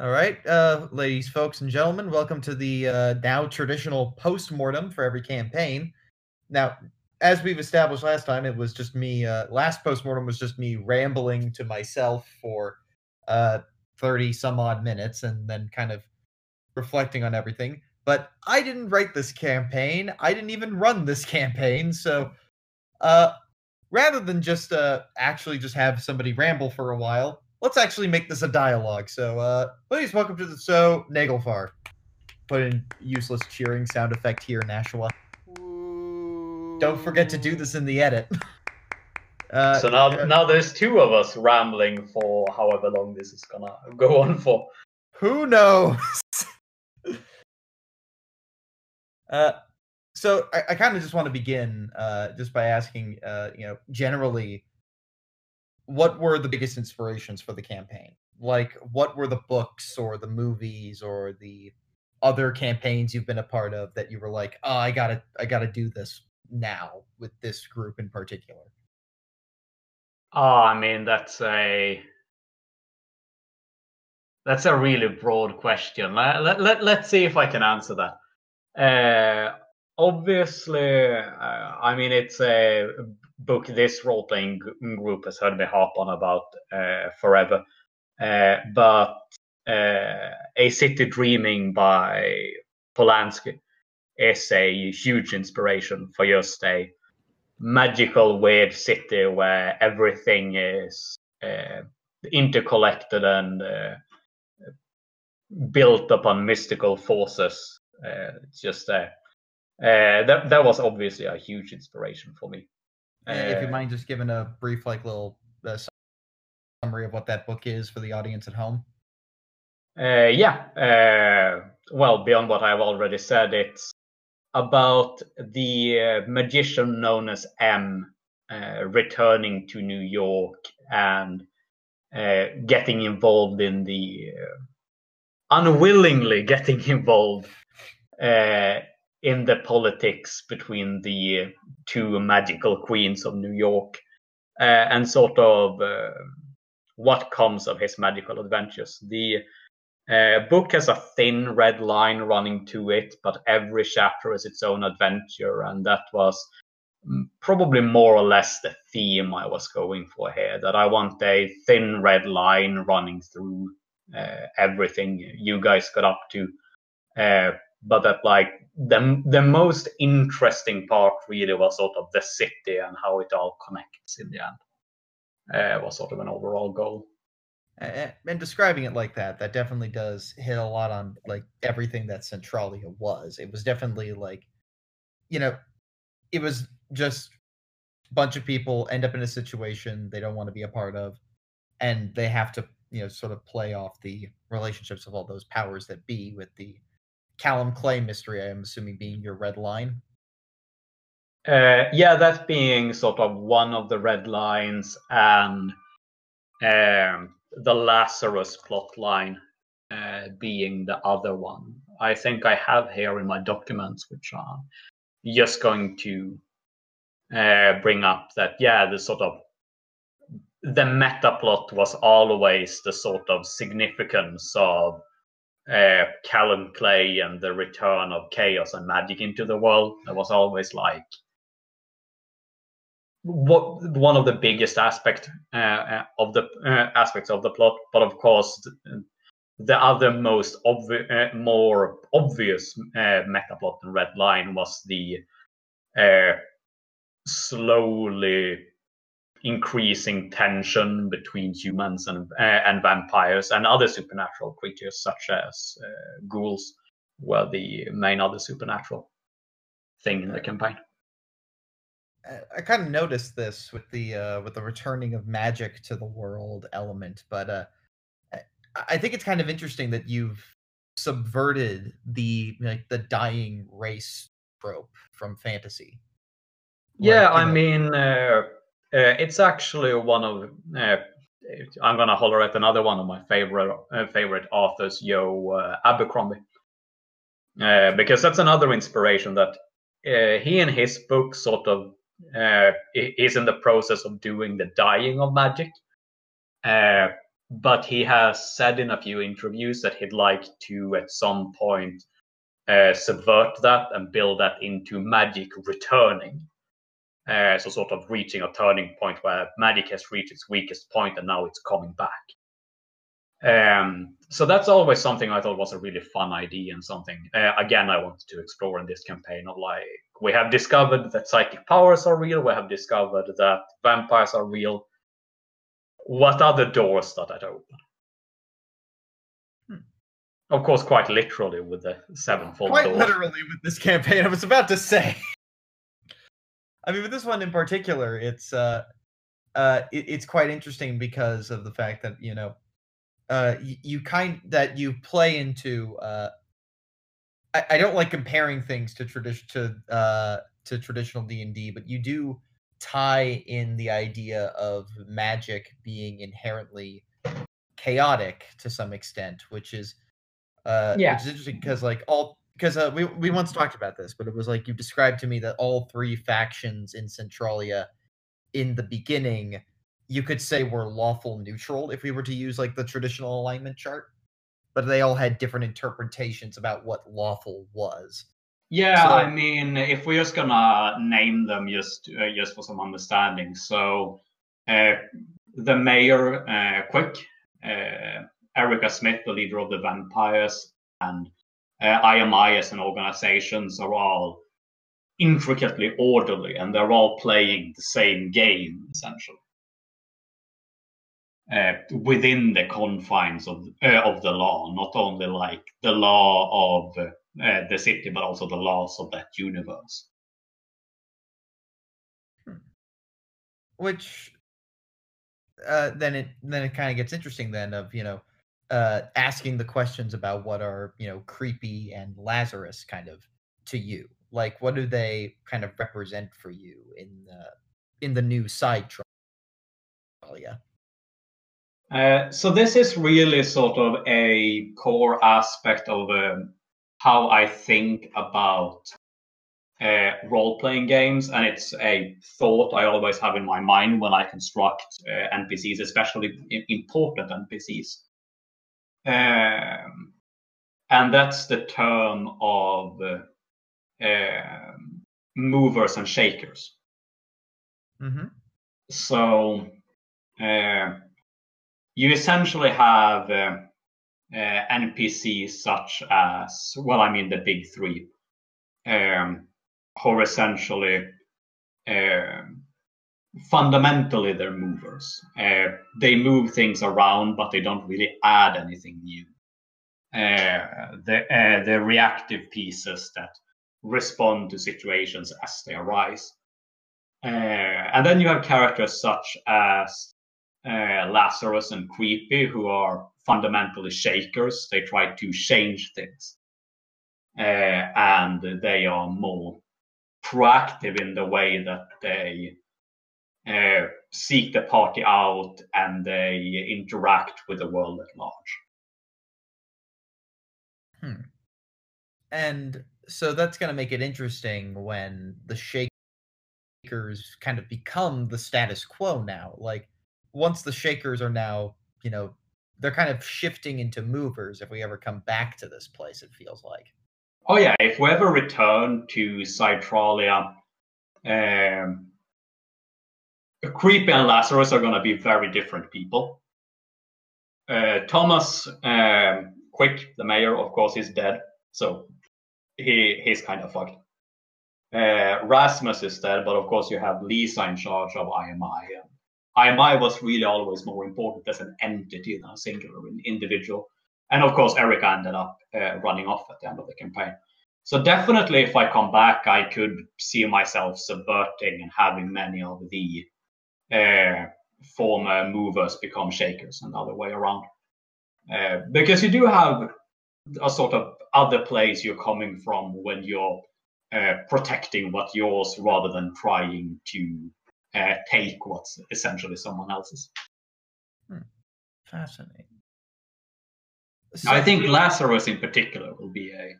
All right, uh, ladies, folks, and gentlemen, welcome to the uh, now traditional post-mortem for every campaign. Now, as we've established last time, it was just me. Uh, last post-mortem was just me rambling to myself for uh, thirty some odd minutes, and then kind of reflecting on everything. But I didn't write this campaign. I didn't even run this campaign. So, uh, rather than just uh, actually just have somebody ramble for a while, let's actually make this a dialogue. So, uh, please welcome to the show, Nagelfar. Put in useless cheering sound effect here, Nashua. Don't forget to do this in the edit. Uh, so now, uh, now there's two of us rambling for however long this is gonna go on for. Who knows? uh, so I, I kind of just want to begin uh, just by asking, uh, you know, generally, what were the biggest inspirations for the campaign? Like, what were the books or the movies or the other campaigns you've been a part of that you were like, oh, I gotta, I gotta do this now with this group in particular? Oh, I mean, that's a that's a really broad question. Let, let, let, let's see if I can answer that. Uh, obviously, uh, I mean, it's a book this role playing group has heard me harp on about uh, forever. Uh, but uh, A City Dreaming by Polansky is a huge inspiration for just a magical, weird city where everything is uh, interconnected and uh, built upon mystical forces. It's just uh, that that was obviously a huge inspiration for me. If you uh, mind just giving a brief, like, little uh, summary of what that book is for the audience at home. Uh, yeah. well, beyond what I've already said, it's about the uh, magician known as M uh, returning to New York and uh, getting involved in the uh, unwillingly getting involved uh, in the politics between the two magical queens of New York uh, and sort of what comes of his magical adventures. The uh, book has a thin red line running to it, but every chapter is its own adventure, and that was mm, probably more or less the theme I was going for here. That I want a thin red line running through uh, everything you guys got up to, uh, but that like the the most interesting part really was sort of the city and how it all connects in the end. Uh, was sort of an overall goal and describing it like that that definitely does hit a lot on like everything that centralia was it was definitely like you know it was just a bunch of people end up in a situation they don't want to be a part of and they have to you know sort of play off the relationships of all those powers that be with the callum clay mystery i'm assuming being your red line uh, yeah that being sort of one of the red lines and um the Lazarus plot line uh, being the other one. I think I have here in my documents, which are just going to uh, bring up that, yeah, the sort of the meta plot was always the sort of significance of uh, Callum Clay and the return of chaos and magic into the world. There was always like what one of the biggest aspect uh, uh, of the uh, aspects of the plot, but of course the, the other most obvi- uh, more obvious uh, meta plot in Red Line was the slowly increasing tension between humans and and vampires and other supernatural creatures such as ghouls were the main other supernatural thing in the campaign. I kind of noticed this with the uh, with the returning of magic to the world element, but uh, I think it's kind of interesting that you've subverted the like the dying race trope from fantasy. Yeah, like, I know... mean, uh, uh, it's actually one of. Uh, I'm gonna holler at another one of my favorite uh, favorite authors, uh, Abercrombie, because that's another inspiration that he in his book sort of uh, is in the process of doing the dying of magic. Uh, but he has said in a few interviews that he'd like to at some point uh, subvert that and build that into magic returning. Uh, so sort of reaching a turning point where magic has reached its weakest point and now it's coming back. Um, so that's always something I thought was a really fun idea and something uh, again I wanted to explore in this campaign of like we have discovered that psychic powers are real, we have discovered that vampires are real. What are the doors that that open? Hmm. Of course, quite literally with the sevenfold. Quite door. literally with this campaign, I was about to say. I mean, with this one in particular, it's uh, uh, it, it's quite interesting because of the fact that you know, uh, you, you kind that you play into. Uh, I, I don't like comparing things to tradition to uh to traditional D and D, but you do tie in the idea of magic being inherently chaotic to some extent, which is uh, Yeah. which is interesting because like all because uh, we we once talked about this, but it was like you described to me that all three factions in Centralia in the beginning you could say were lawful neutral if we were to use like the traditional alignment chart, but they all had different interpretations about what lawful was. Yeah, So- I mean, if we're just gonna name them just uh, just for some understanding, so uh, the mayor, uh, Quick, uh, Erica Smith, the leader of the vampires, and uh, IMI as an organizations are all intricately orderly, and they're all playing the same game essentially. Uh, within the confines of uh, of the law, not only like the law of uh, the city, but also the laws of that universe. which uh, then it then it kind of gets interesting then of you know uh, asking the questions about what are you know creepy and Lazarus kind of to you like what do they kind of represent for you in the in the new side trial Uh, so this is really sort of a core aspect of um, how I think about uh, role-playing games, and it's a thought I always have in my mind when I construct uh, NPCs, especially important NPCs. Um, and that's the term of uh, um movers and shakers. mm-hmm. So uh, you essentially have uh, uh, NPCs such as, well, I mean the big three, um, who essentially um fundamentally they're movers. Uh, they move things around, but they don't really add anything new. Uh, uh, the reactive pieces that respond to situations as they arise. Uh, and then you have characters such as uh, Lazarus and Creepy, who are fundamentally shakers. They try to change things. Uh, and they are more proactive in the way that they uh, seek the party out and they interact with the world at large. and so that's going to make it interesting when the shakers kind of become the status quo now. Like once the shakers are now you know they're kind of shifting into movers if we ever come back to this place it feels like. Oh yeah, if we ever return to Centralia, um, Creepy and Lazarus are going to be very different people. Uh, Thomas um, Quick, the mayor, of course, is dead, so he he's kind of fucked. Uh, Rasmus is dead, but of course you have Lisa in charge of IMI. IMI was really always more important as an entity than a singular individual. And of course, Erica ended up uh, running off at the end of the campaign. So definitely, if I come back, I could see myself subverting and having many of the former movers become shakers and the other way around. Uh, because you do have a sort of other place you're coming from when you're uh, protecting what yours rather than trying to uh, take what's essentially someone else's. fascinating I think Lazarus in particular will be a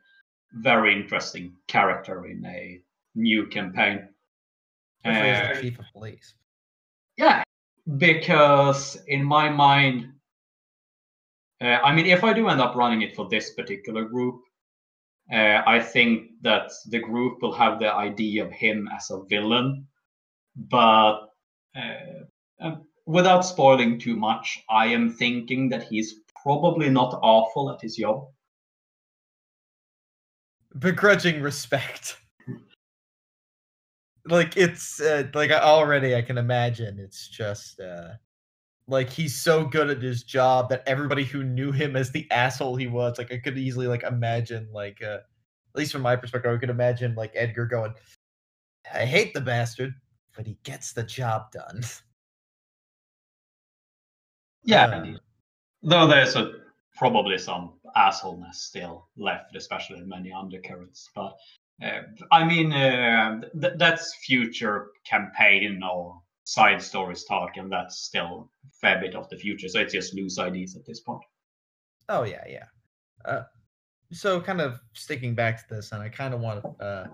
very interesting character in a new campaign. Uh, chief of police yeah, because in my mind, Uh, I mean, if I do end up running it for this particular group, uh, I think that the group will have the idea of him as a villain, but uh, uh, without spoiling too much, I am thinking that he's probably not awful at his job. Begrudging respect. Like it's uh, like already I can imagine it's just uh like he's so good at his job that everybody who knew him as the asshole he was like I could easily like imagine like uh at least from my perspective I could imagine like Edgar going I hate the bastard but he gets the job done. Yeah, uh. Though there's a, probably some assholeness still left, especially in many undercurrents. But uh, I mean, uh, th- that's future campaign or side stories talk, and that's still a fair bit of the future. So it's just loose ideas at this point. Oh yeah, yeah. Uh, so kind of sticking back to this, and I kind of want to. Uh,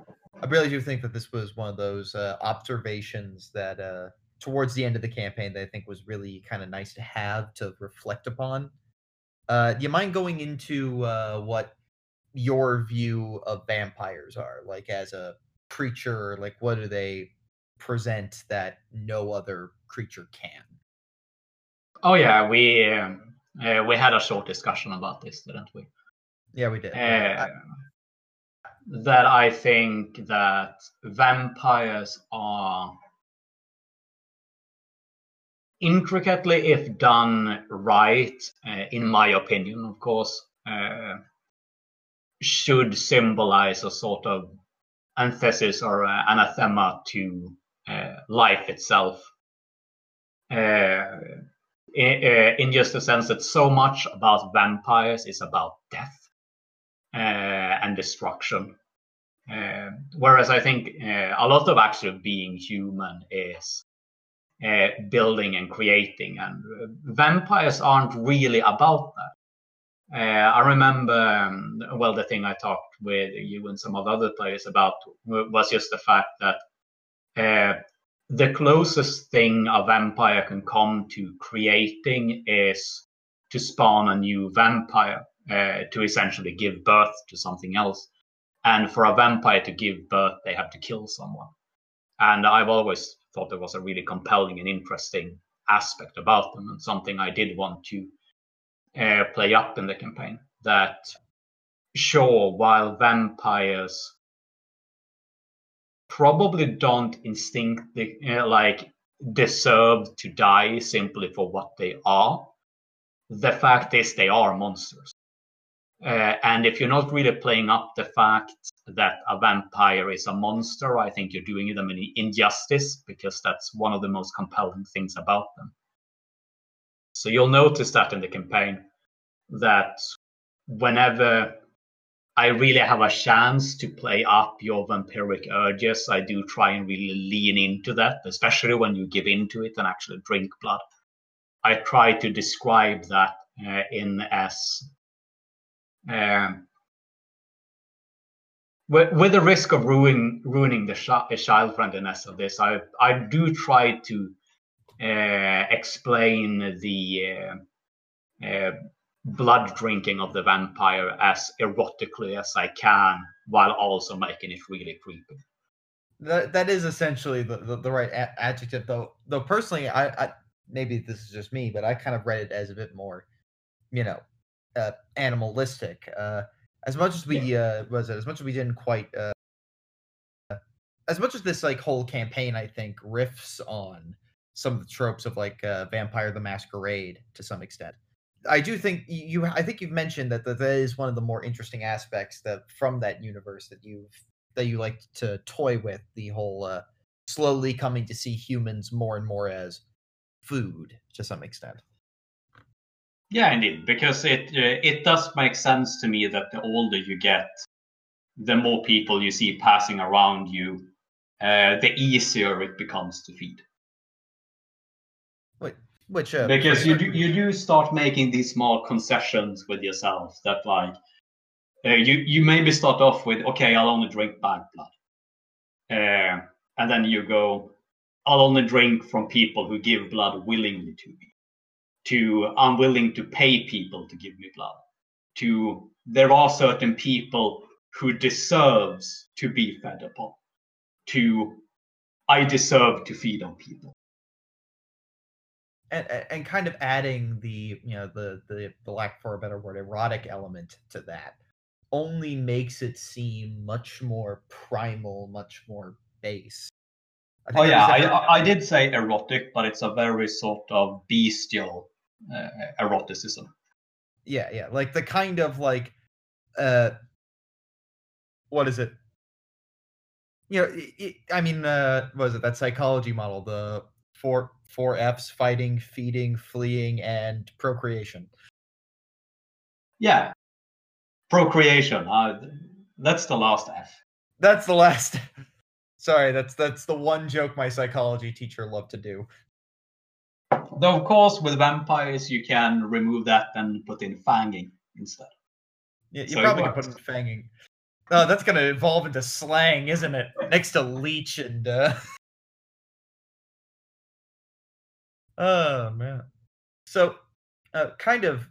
I really do think that this was one of those uh, observations that uh, towards the end of the campaign that I think was really kind of nice to have to reflect upon. Do you mind going into what your view of vampires are like as a creature? Like, what do they present that no other creature can? Oh yeah, we um, uh, we had a short discussion about this, didn't we? Yeah, we did. Uh, that I think that vampires are intricately, if done right, uh, in my opinion, of course, uh, should symbolize a sort of antithesis or uh, anathema to uh, life itself. Uh, in, uh, in, just the sense that so much about vampires is about death and destruction. whereas I think a lot of actually being human is uh, building and creating. And uh, vampires aren't really about that. Uh, I remember, um, well, the thing I talked with you and some of the other players about was just the fact that uh, the closest thing a vampire can come to creating is to spawn a new vampire, uh, to essentially give birth to something else. And for a vampire to give birth, they have to kill someone. And I've always thought there was a really compelling and interesting aspect about them, and something I did want to uh, play up in the campaign. That sure, while vampires probably don't instinctively uh, like deserve to die simply for what they are, the fact is they are monsters. Uh, and if you're not really playing up the fact that a vampire is a monster, I think you're doing them an injustice because that's one of the most compelling things about them. So you'll notice that in the campaign that whenever I really have a chance to play up your vampiric urges, I do try and really lean into that, especially when you give into it and actually drink blood. I try to describe that uh, in as um, with, with the risk of ruining ruining the sh- child friendliness of this, I I do try to uh, explain the uh, uh, blood drinking of the vampire as erotically as I can, while also making it really creepy. That that is essentially the, the, the right a- adjective, though. Though personally, I, I maybe this is just me, but I kind of read it as a bit more, you know, uh, animalistic. Uh, as much as we uh, was it, as much as we didn't quite uh, as much as this like whole campaign, I think riffs on some of the tropes of like uh, Vampire the Masquerade to some extent. I do think you. I think you've mentioned that that is one of the more interesting aspects that from that universe that you've that you like to toy with the whole uh, slowly coming to see humans more and more as food to some extent. Yeah, indeed, because it uh, it does make sense to me that the older you get, the more people you see passing around you, uh, the easier it becomes to feed. Which uh, because you do you do start making these small concessions with yourself that like uh, you you maybe start off with okay I'll only drink bad blood, uh, and then you go I'll only drink from people who give blood willingly to me to unwilling to pay people to give me blood to there are certain people who deserves to be fed upon to i deserve to feed on people and, and kind of adding the you know the the the lack for a better word erotic element to that only makes it seem much more primal much more base. Oh yeah I, I did say erotic but it's a very sort of bestial uh, eroticism. Yeah yeah like the kind of like uh what is it? You know it, it, i mean uh what is it that psychology model the four four f's fighting feeding fleeing and procreation yeah procreation uh that's the last f that's the last sorry that's that's the one joke my psychology teacher loved to do Though, of course, with vampires, you can remove that and put in fanging instead. Yeah, you so probably could put in fanging. Oh, that's going to evolve into slang, isn't it? Next to leech and. Uh... oh, man. So, uh, kind of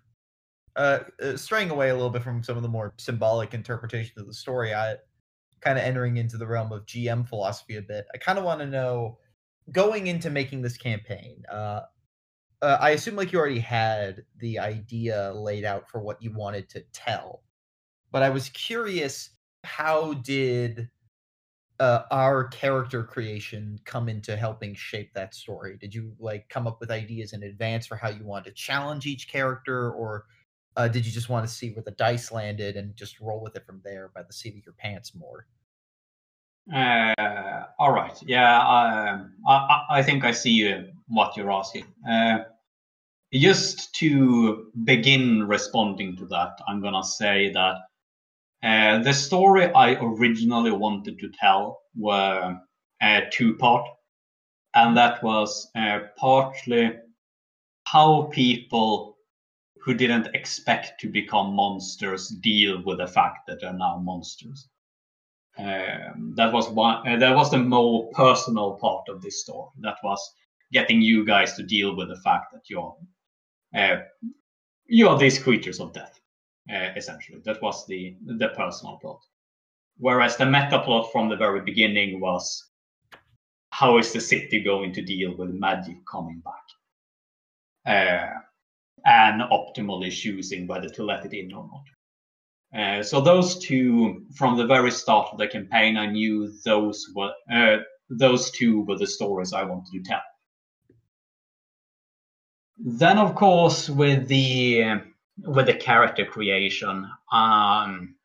uh, uh, straying away a little bit from some of the more symbolic interpretations of the story, I kind of entering into the realm of GM philosophy a bit. I kind of want to know going into making this campaign, uh, uh, I assume like you already had the idea laid out for what you wanted to tell, but I was curious how did uh, our character creation come into helping shape that story? Did you like come up with ideas in advance for how you wanted to challenge each character, or uh, did you just want to see where the dice landed and just roll with it from there by the seat of your pants more? Uh, all right. Yeah, um, I, I think I see what you're asking. Uh, just to begin responding to that, I'm gonna say that uh, the story I originally wanted to tell were uh, two part, and that was uh, partly how people who didn't expect to become monsters deal with the fact that they're now monsters. Um, that was one. Uh, that was the more personal part of this story. That was getting you guys to deal with the fact that you're uh, you are these creatures of death, uh, essentially. That was the the personal plot. Whereas the meta plot from the very beginning was how is the city going to deal with magic coming back, uh, and optimally choosing whether to let it in or not. Uh, so those two, from the very start of the campaign, I knew those were uh, those two were the stories I wanted to tell. Then, of course, with the with the character creation, um,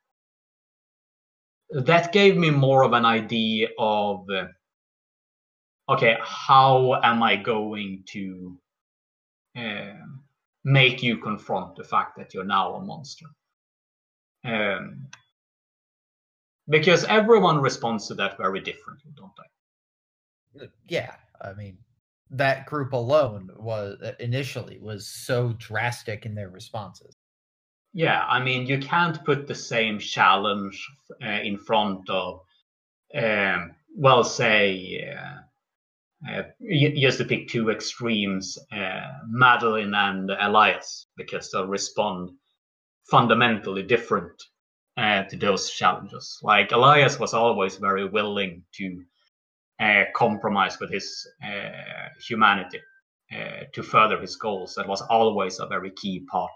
that gave me more of an idea of okay, how am I going to uh, make you confront the fact that you're now a monster? Um, because everyone responds to that very differently, don't they? Yeah, I mean, that group alone was uh, initially was so drastic in their responses. Yeah, I mean, you can't put the same challenge uh, in front of, um, well, say, uh, uh, just to pick two extremes, uh, Madeline and Elias, because they'll respond fundamentally different uh, to those challenges. Like Elias was always very willing to compromise with his uh, humanity uh, to further his goals. That was always a very key part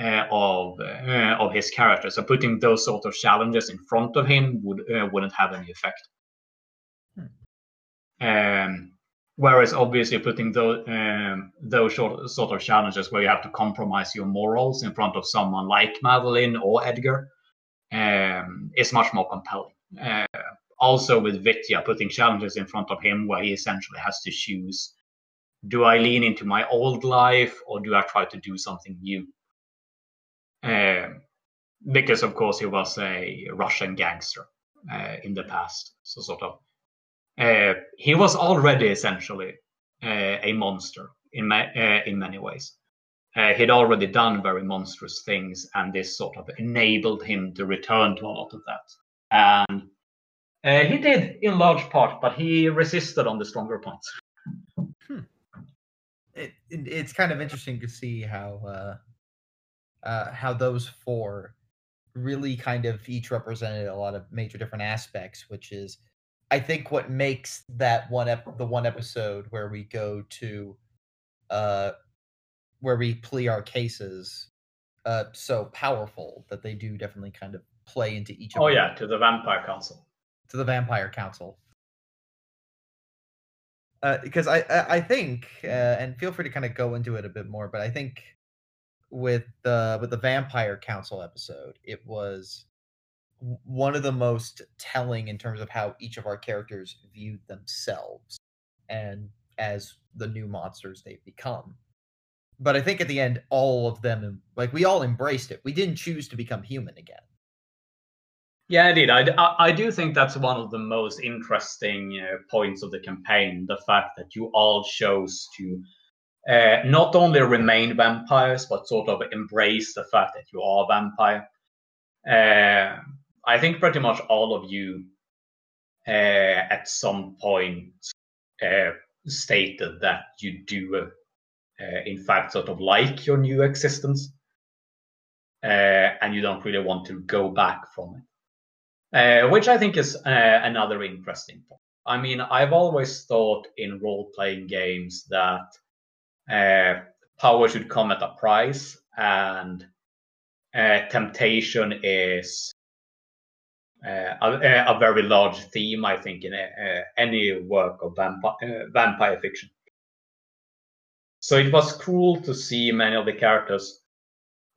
uh, of uh, of his character. So putting those sort of challenges in front of him would wouldn't have any effect. Hmm. Um, whereas obviously putting those um, those sort, sort of challenges where you have to compromise your morals in front of someone like Madeline or Edgar um, is much more compelling. Uh, also with Vitya putting challenges in front of him where he essentially has to choose do I lean into my old life or do I try to do something new? Um, because of course he was a Russian gangster uh, in the past, so sort of uh, he was already essentially uh, a monster in ma- uh, in many ways. Uh, he'd already done very monstrous things, and this sort of enabled him to return to a lot of that. And uh, he did in large part, but he resisted on the stronger points. Hmm. it, it, it's kind of interesting to see how uh, uh, how those four really kind of each represented a lot of major different aspects, which is I think what makes that one ep- the one episode where we go to uh where we plea our cases uh so powerful that they do definitely kind of play into each Oh yeah, to the Vampire Council. To the vampire council. Uh, because I, I I think uh, and feel free to kind of go into it a bit more but I think with the with the vampire council episode it was one of the most telling in terms of how each of our characters viewed themselves and as the new monsters they've become. But i think at the end all of them like we all embraced it. We didn't choose to become human again Yeah, indeed. I, I, do think that's one of the most interesting uh, points of the campaign the fact that you all chose to uh, not only remain vampires, but sort of embrace the fact that you are a vampire. Uh, I think pretty much all of you uh, at some point uh, stated that you do, uh, in fact, sort of like your new existence. And you don't really want to go back from it uh, which I think is uh, another interesting point. I mean, I've always thought in role playing games that uh, power should come at a price, and uh, temptation is uh, a, a very large theme, I think, in uh, any work of vampire, vampire fiction. So it was cool to see many of the characters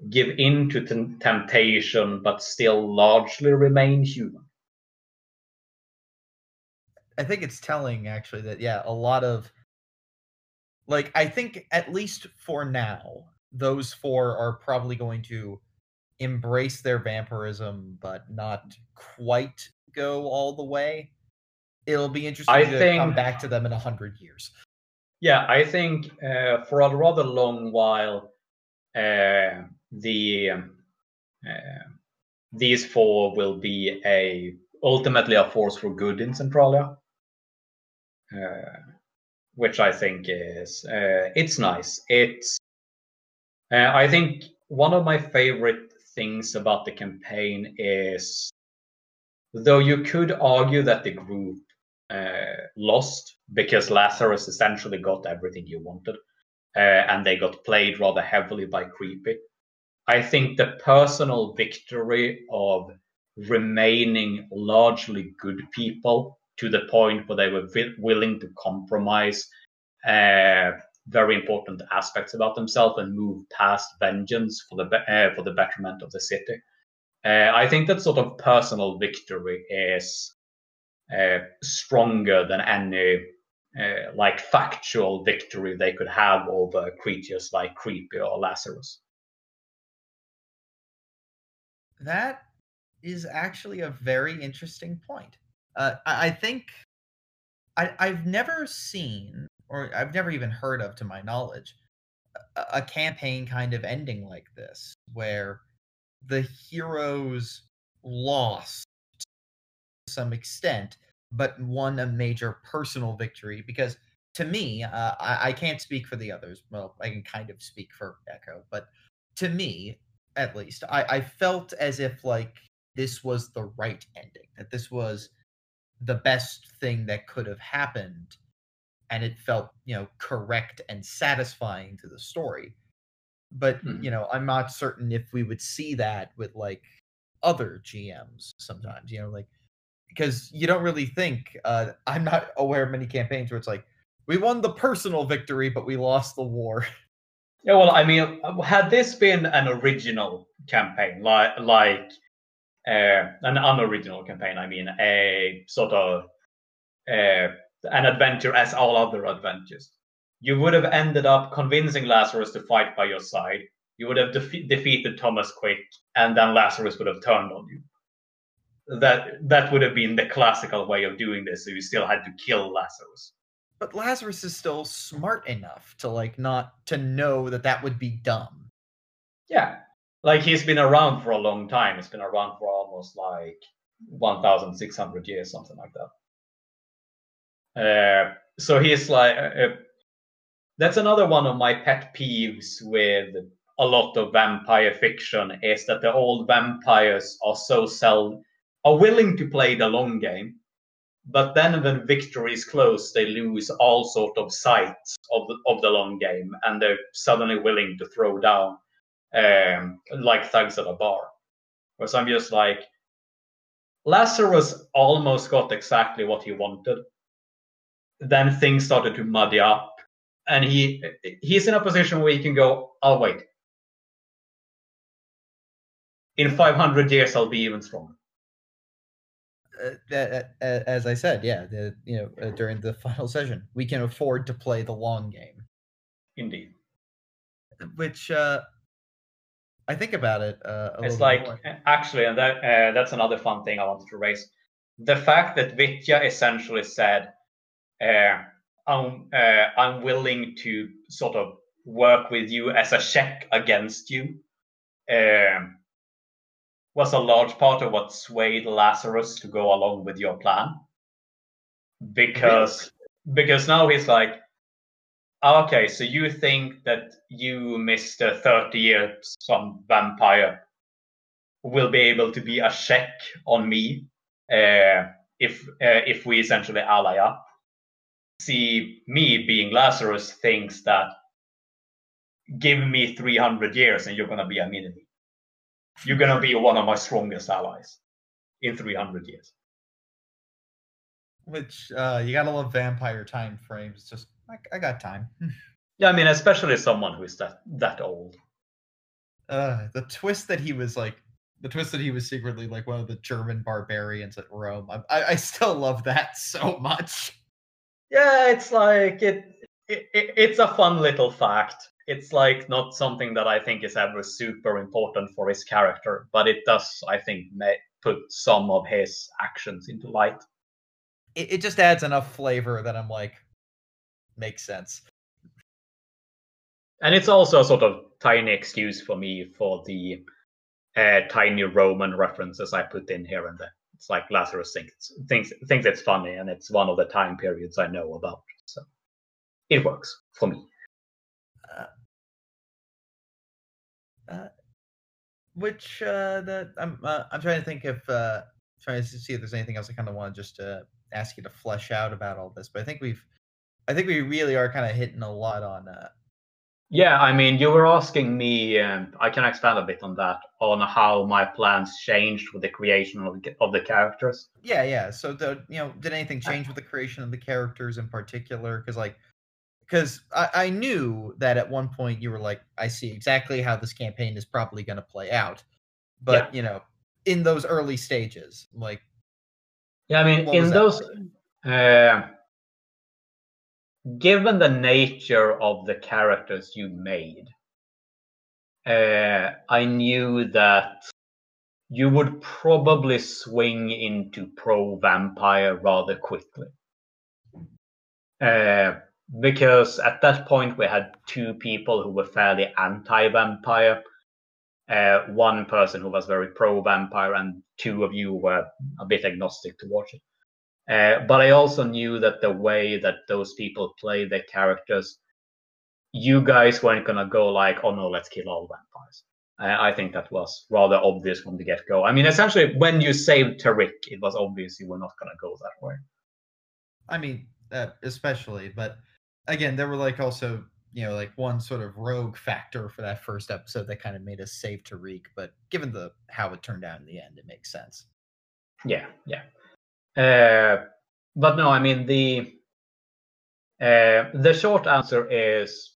give in to tem- temptation, but still largely remain human. i think it's telling actually that yeah a lot of like i think at least for now those four are probably going to embrace their vampirism but not quite go all the way it'll be interesting I to come think- back to them in a hundred years Yeah, I think uh, for a rather long while, uh, the um, uh, these four will be a ultimately a force for good in Centralia, uh, which I think is uh, it's nice. It's uh, I think one of my favorite things about the campaign is though you could argue that the group uh, lost because Lazarus essentially got everything you wanted, uh, and they got played rather heavily by Creepy. I think the personal victory of remaining largely good people to the point where they were wi- willing to compromise uh, very important aspects about themselves and move past vengeance for the be- uh, for the betterment of the city. Uh, I think that sort of personal victory is uh, stronger than any uh, like factual victory they could have over creatures like Creepy or Lazarus. That is actually a very interesting point. Uh, I, I think I, I've never seen, or I've never even heard of, to my knowledge, a, a campaign kind of ending like this, where the heroes lost to some extent, but won a major personal victory. Because to me, uh, I, I can't speak for the others. Well, I can kind of speak for Echo, but to me, at least, I, I felt as if like this was the right ending, that this was the best thing that could have happened, and it felt you know correct and satisfying to the story. But Mhm. you know, I'm not certain if we would see that with like other GMs sometimes. You know, like because you don't really think. Uh, I'm not aware of many campaigns where it's like we won the personal victory, but we lost the war. Yeah, well, I mean, had this been an original campaign, like like uh, an unoriginal campaign, I mean, a sort of uh, an adventure as all other adventures, you would have ended up convincing Lazarus to fight by your side. You would have defe- defeated Thomas Quick, and then Lazarus would have turned on you. That that would have been the classical way of doing this. So you still had to kill Lazarus. But Lazarus is still smart enough to like not to know that that would be dumb. Yeah. Like he's been around for a long time. He's been around for almost like 1,600 years, something like that. Uh, so he's like, uh, that's another one of my pet peeves with a lot of vampire fiction is that the old vampires are so sell are willing to play the long game, but then when victory is close, they lose all sort of sight of the, of the long game, and they're suddenly willing to throw down um, like thugs at a bar. Whereas I'm just like, Lazarus almost got exactly what he wanted. Then things started to muddy up, and he he's in a position where he can go, "I'll wait, in 500 years I'll be even stronger." Uh, uh, as I said, yeah, the, you know, uh, during the final session, we can afford to play the long game. Indeed. Which uh, I think about it. Uh, it's like more. actually, and that uh, that's another fun thing I wanted to raise. The fact that Vitya essentially said, uh, "I'm uh, I'm willing to sort of work with you as a check against you," um, was a large part of what swayed Lazarus to go along with your plan. Because because now he's like, Okay, so you think that you, Mister Thirty Years some vampire, will be able to be a check on me uh, if uh, if we essentially ally up? See, me being Lazarus thinks that give me three hundred years and you're gonna be a mini. You're gonna be one of my strongest allies in three hundred years. Which uh, you gotta love vampire time frames. Just I, I got time. yeah, I mean, especially someone who is that that old. Uh, the twist that he was like, the twist that he was secretly like one of the German barbarians at Rome. I, I, I still love that so much. Yeah, it's like it, it, it. It's a fun little fact. It's like not something that I think is ever super important for his character, but it does, I think, put some of his actions into light. It, it just adds enough flavor that I'm like, makes sense. And it's also a sort of tiny excuse for me for the uh, tiny Roman references I put in here and there. It's like Lazarus thinks thinks thinks it's funny, and it's one of the time periods I know about. So it works for me. Uh, uh, which uh, the I'm uh, I'm trying to think if uh, trying to see if there's anything else I kind of want to just uh, ask you to flesh out about all this, but I think we've I think we really are kind of hitting a lot on. Uh... Yeah, I mean, you were asking me. Um, I can expand a bit on that on how my plans changed with the creation of the, of the characters. Yeah, yeah. So, the, you know, did anything change with the creation of the characters in particular? Because, like, because I, I knew that at one point you were like, I see exactly how this campaign is probably going to play out, but yeah. you know, in those early stages, like, yeah, I mean, in those. Uh, given the nature of the characters you made, uh, I knew that you would probably swing into pro vampire rather quickly. Uh, because at that point we had two people who were fairly anti vampire. Uh, one person who was very pro vampire, and two of you were a bit agnostic towards it. Uh, but I also knew that the way that those people play their characters, you guys weren't gonna go like, oh no, let's kill all vampires. Uh, I think that was rather obvious from the get go. I mean, essentially, when you saved Tariq, it was obvious you were not gonna go that way. I mean, uh, especially, but again, there were like also you know like one sort of rogue factor for that first episode that kind of made us save Tariq. But given the how it turned out in the end, it makes sense. Yeah, yeah. Uh, but no, I mean the uh, the short answer is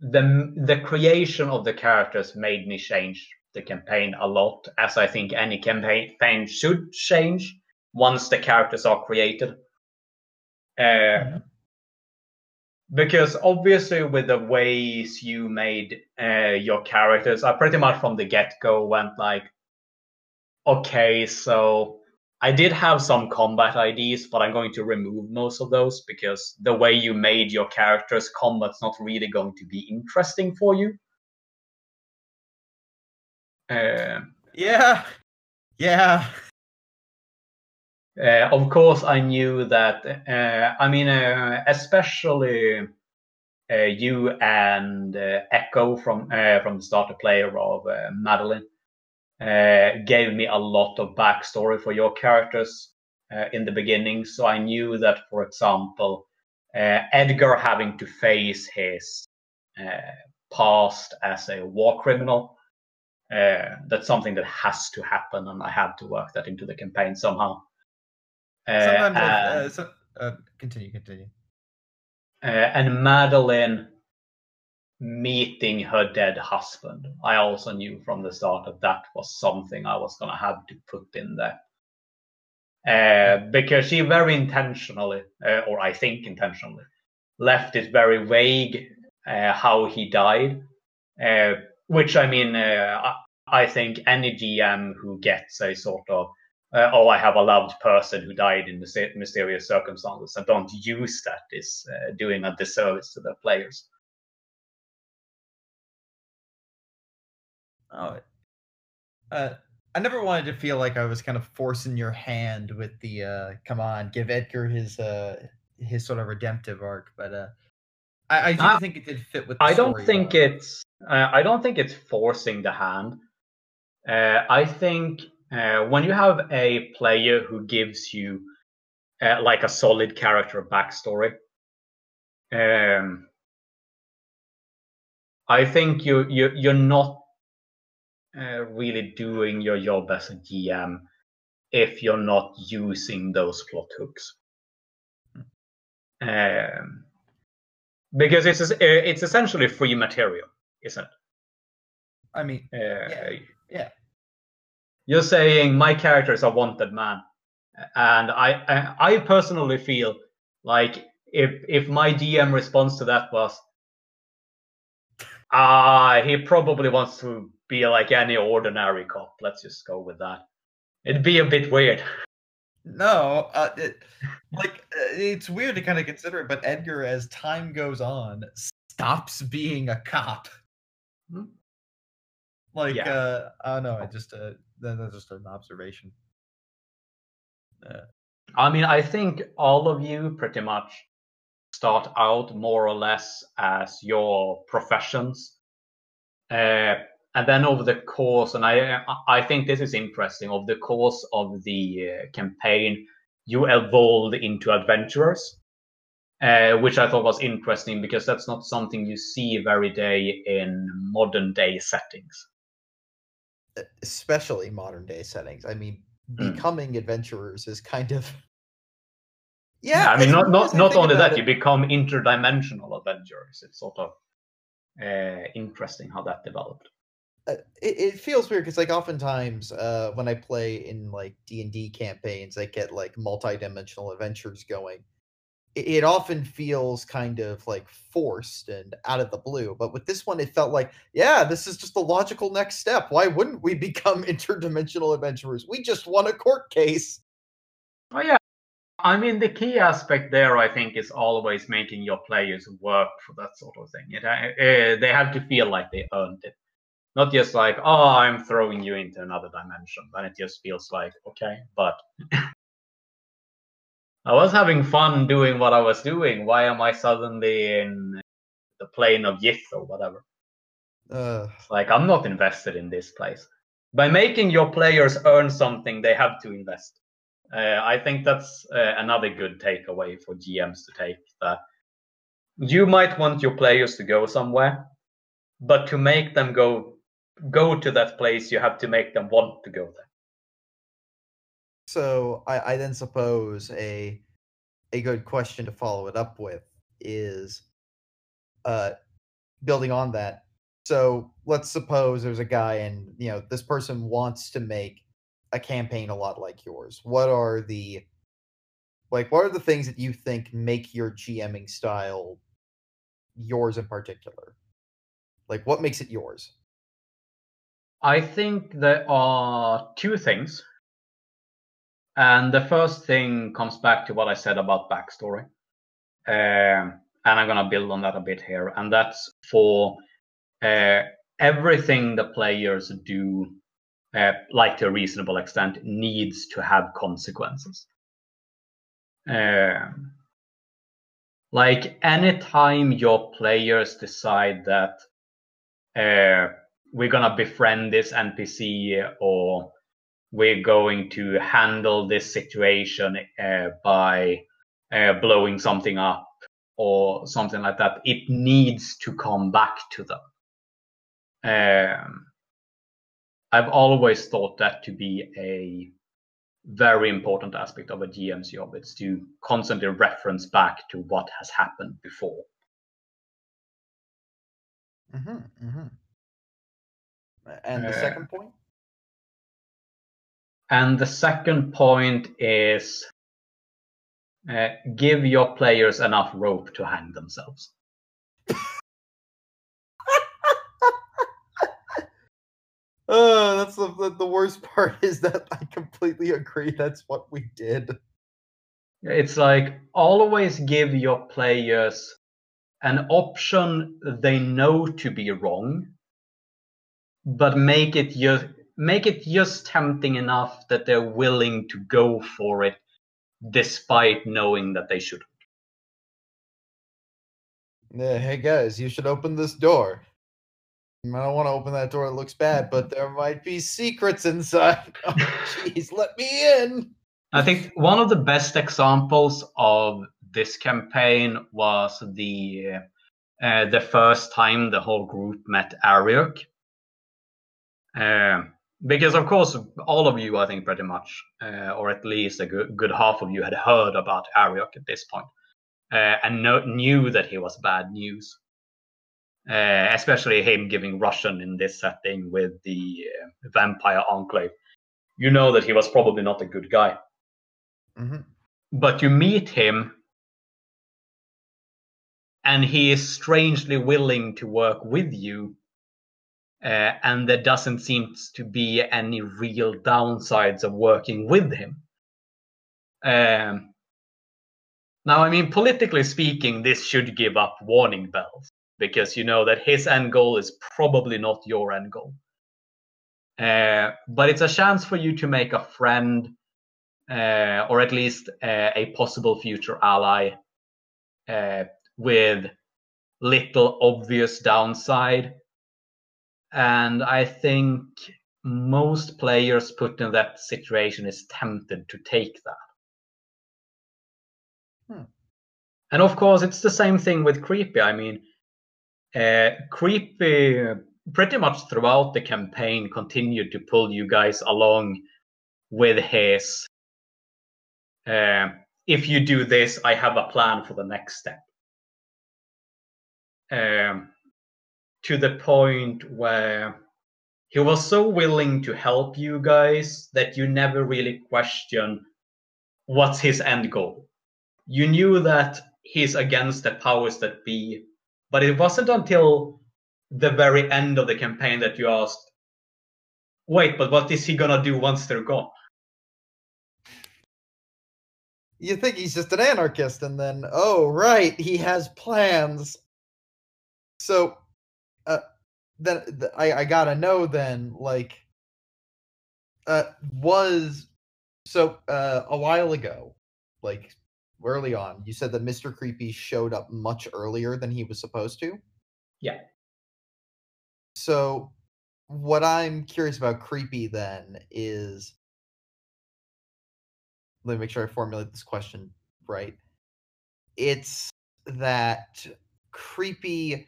the the creation of the characters made me change the campaign a lot, as I think any campaign should change once the characters are created. Uh, mm-hmm. Because obviously, with the ways you made uh, your characters, I pretty much from the get go went like, okay, so I did have some combat ideas, but I'm going to remove most of those because the way you made your characters, combat's not really going to be interesting for you. Uh, yeah, yeah. Uh, of course, I knew that. Uh, I mean, uh, especially uh, you and uh, Echo from uh, from the starter player of Madeline gave me a lot of backstory for your characters in the beginning. So I knew that, for example, Edgar having to face his past as a war criminal. that's something that has to happen, and I had to work that into the campaign somehow. Sometimes, and, so, continue, continue uh, and Madeline meeting her dead husband. I also knew from the start that that was something I was going to have to put in there. Uh, because she very intentionally, uh, or I think intentionally, left it very vague uh, how he died. Uh, which I mean, uh, I think any GM who gets a sort of uh, oh, I have a loved person who died in mysterious circumstances and don't use that is uh, doing a disservice to the players. Oh, uh, I never wanted to feel like I was kind of forcing your hand with the uh, come on, give Edgar his uh, his sort of redemptive arc, but uh, I, I do uh, think it did fit with. I don't think well. it's uh, I don't think it's forcing the hand. Uh, I think uh, when you have a player who gives you uh, like a solid character backstory, um, I think you you you're not uh, really doing your job as a GM if you're not using those plot hooks. Um, because it's it's essentially free material, isn't it? I mean, uh, yeah, yeah you're saying my character is a wanted man, and I I personally feel like if if my DM response to that was, ah, uh, he probably wants to be like any ordinary cop. Let's just go with that. It'd be a bit weird. No, uh, it, like uh, it's weird to kind of consider it, but Edgar, as time goes on, stops being a cop. Hmm? Like, yeah. uh, I don't know. I just uh, that's just an observation. I mean, I think all of you pretty much start out more or less as your professions, uh, and then over the course, and I I think this is interesting. Over the course of the uh, campaign, you evolved into adventurers, uh, which I thought was interesting because that's not something you see very day in modern day settings especially modern day settings. I mean, mm. becoming adventurers is kind of yeah. yeah I mean, not not not only that, it. you become interdimensional adventurers. It's sort of uh, interesting how that developed. Uh, it, it feels weird because like oftentimes uh, when I play in like D and D campaigns, I get like multi-dimensional adventures going it often feels kind of like forced and out of the blue. But with this one, it felt like, yeah, this is just the logical next step. Why wouldn't we become interdimensional adventurers? We just won a court case. Oh, yeah. I mean, the key aspect there, I think, is always making your players work for that sort of thing. It, uh, they have to feel like they earned it. Not just like, oh, I'm throwing you into another dimension. Then it just feels like, okay, but I was having fun doing what I was doing. Why am I suddenly in the plane of Yith or whatever? Uh, like I'm not invested in this place. By making your players earn something, they have to invest. Uh, I think that's uh, another good takeaway for GMs to take. That you might want your players to go somewhere, but to make them go go to that place, you have to make them want to go there. So I, I then suppose a a good question to follow it up with is uh building on that. So let's suppose there's a guy and you know this person wants to make a campaign a lot like yours. What are the like what are the things that you think make your GMing style yours in particular? Like what makes it yours? I think there are two things and the first thing comes back to what I said about backstory. Um, and I'm going to build on that a bit here. And that's for uh, everything the players do, uh, like to a reasonable extent, needs to have consequences. Um, Like anytime your players decide that uh, we're gonna befriend this NPC or we're going to handle this situation uh, by uh, blowing something up or something like that, it needs to come back to them. Um, I've always thought that to be a very important aspect of a GM's job. It's to constantly reference back to what has happened before. Mm-hmm, mm-hmm. And the Uh, second point? And the second point is uh, give your players enough rope to hang themselves. Oh, that's the, the the worst part is that I completely agree. That's what we did. It's like always give your players an option they know to be wrong, but make it just make it just tempting enough that they're willing to go for it despite knowing that they should. Yeah, hey guys, you should open this door. I don't want to open that door. It looks bad, but there might be secrets inside. Oh, jeez, let me in. I think one of the best examples of this campaign was the uh, the first time the whole group met Ariok. Um because of course, all of you, I think, pretty much, uh, or at least a good, good half of you, had heard about Ariok at this point, uh, and no, knew that he was bad news. Uh, especially him giving Russian in this setting with the uh, vampire enclave. You know that he was probably not a good guy Mm-hmm. but you meet him and he is strangely willing to work with you uh, and there doesn't seem to be any real downsides of working with him um, now i mean politically speaking this should give up warning bells because you know that his end goal is probably not your end goal uh, but it's a chance for you to make a friend uh, or at least uh, a possible future ally uh, with little obvious downside. And I think most players put in that situation is tempted to take that. Hmm. And of course, it's the same thing with Creepy. I mean, uh, Creepy pretty much throughout the campaign continued to pull you guys along with his uh, if you do this, I have a plan for the next step. Um, to the point where he was so willing to help you guys that you never really question what's his end goal. You knew that he's against the powers that be, but it wasn't until the very end of the campaign that you asked, wait, but what is he gonna do once they're gone? You think he's just an anarchist, and then, oh, right, he has plans. So, then th- I, I gotta know then, like, uh, was so uh, a while ago, like early on, you said that Mr. Creepy showed up much earlier than he was supposed to. Yeah. So, what I'm curious about Creepy then is let me make sure I formulate this question right. It's that Creepy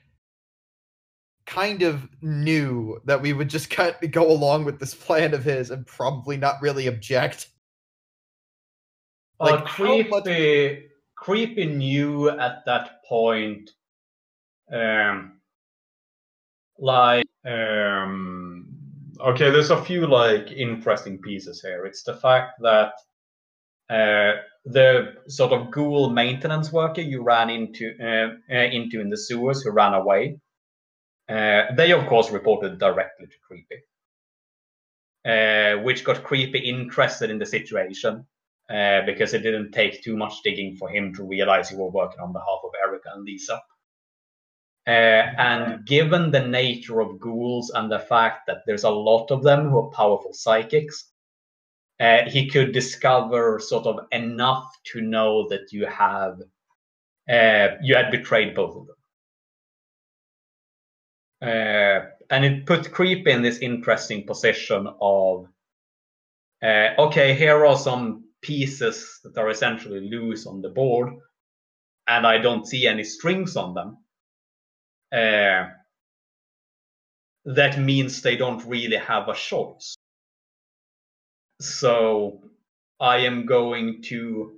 kind of knew that we would just kind of go along with this plan of his and probably not really object. Like Like, how much- creepy, creepy knew at that point, um, like, um, okay, there's a few like interesting pieces here. It's the fact that uh, the sort of ghoul maintenance worker you ran into uh, uh, into in the sewers who ran away, uh, they of course reported directly to Creepy, uh, which got Creepy interested in the situation uh, because it didn't take too much digging for him to realize you were working on behalf of Erica and Lisa. Uh, and given the nature of ghouls and the fact that there's a lot of them who are powerful psychics, uh, he could discover sort of enough to know that you have you had betrayed both of them. Uh, and it put Creep in this interesting position of uh, okay, here are some pieces that are essentially loose on the board, and I don't see any strings on them. Uh, that means they don't really have a choice. So I am going to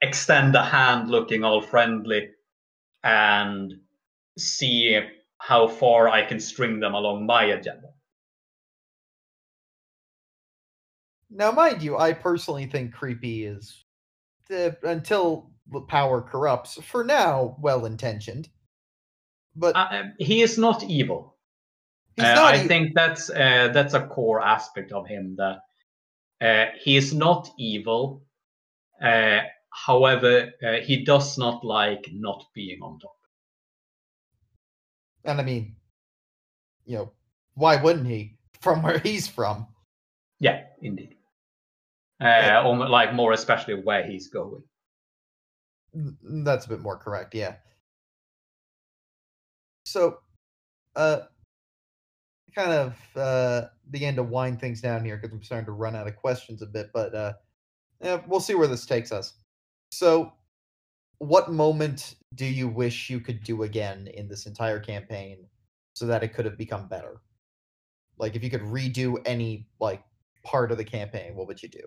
extend a hand looking all friendly and see how far I can string them along my agenda. Now, mind you, I personally think creepy is uh, until the power corrupts. For now, well intentioned, but uh, he is not evil. Uh, not. I think that's uh, that's a core aspect of him that uh, he is not evil. Uh, however, uh, he does not like not being on top. And I mean, you know, why wouldn't he? From where he's from. Yeah, indeed. Uh, Yeah. or like more especially where he's going. That's a bit more correct, yeah. So, uh, kind of uh, began to wind things down here because I'm starting to run out of questions a bit, but uh, yeah, we'll see where this takes us. So, what moment do you wish you could do again in this entire campaign so that it could have become better? Like, if you could redo any like part of the campaign, what would you do?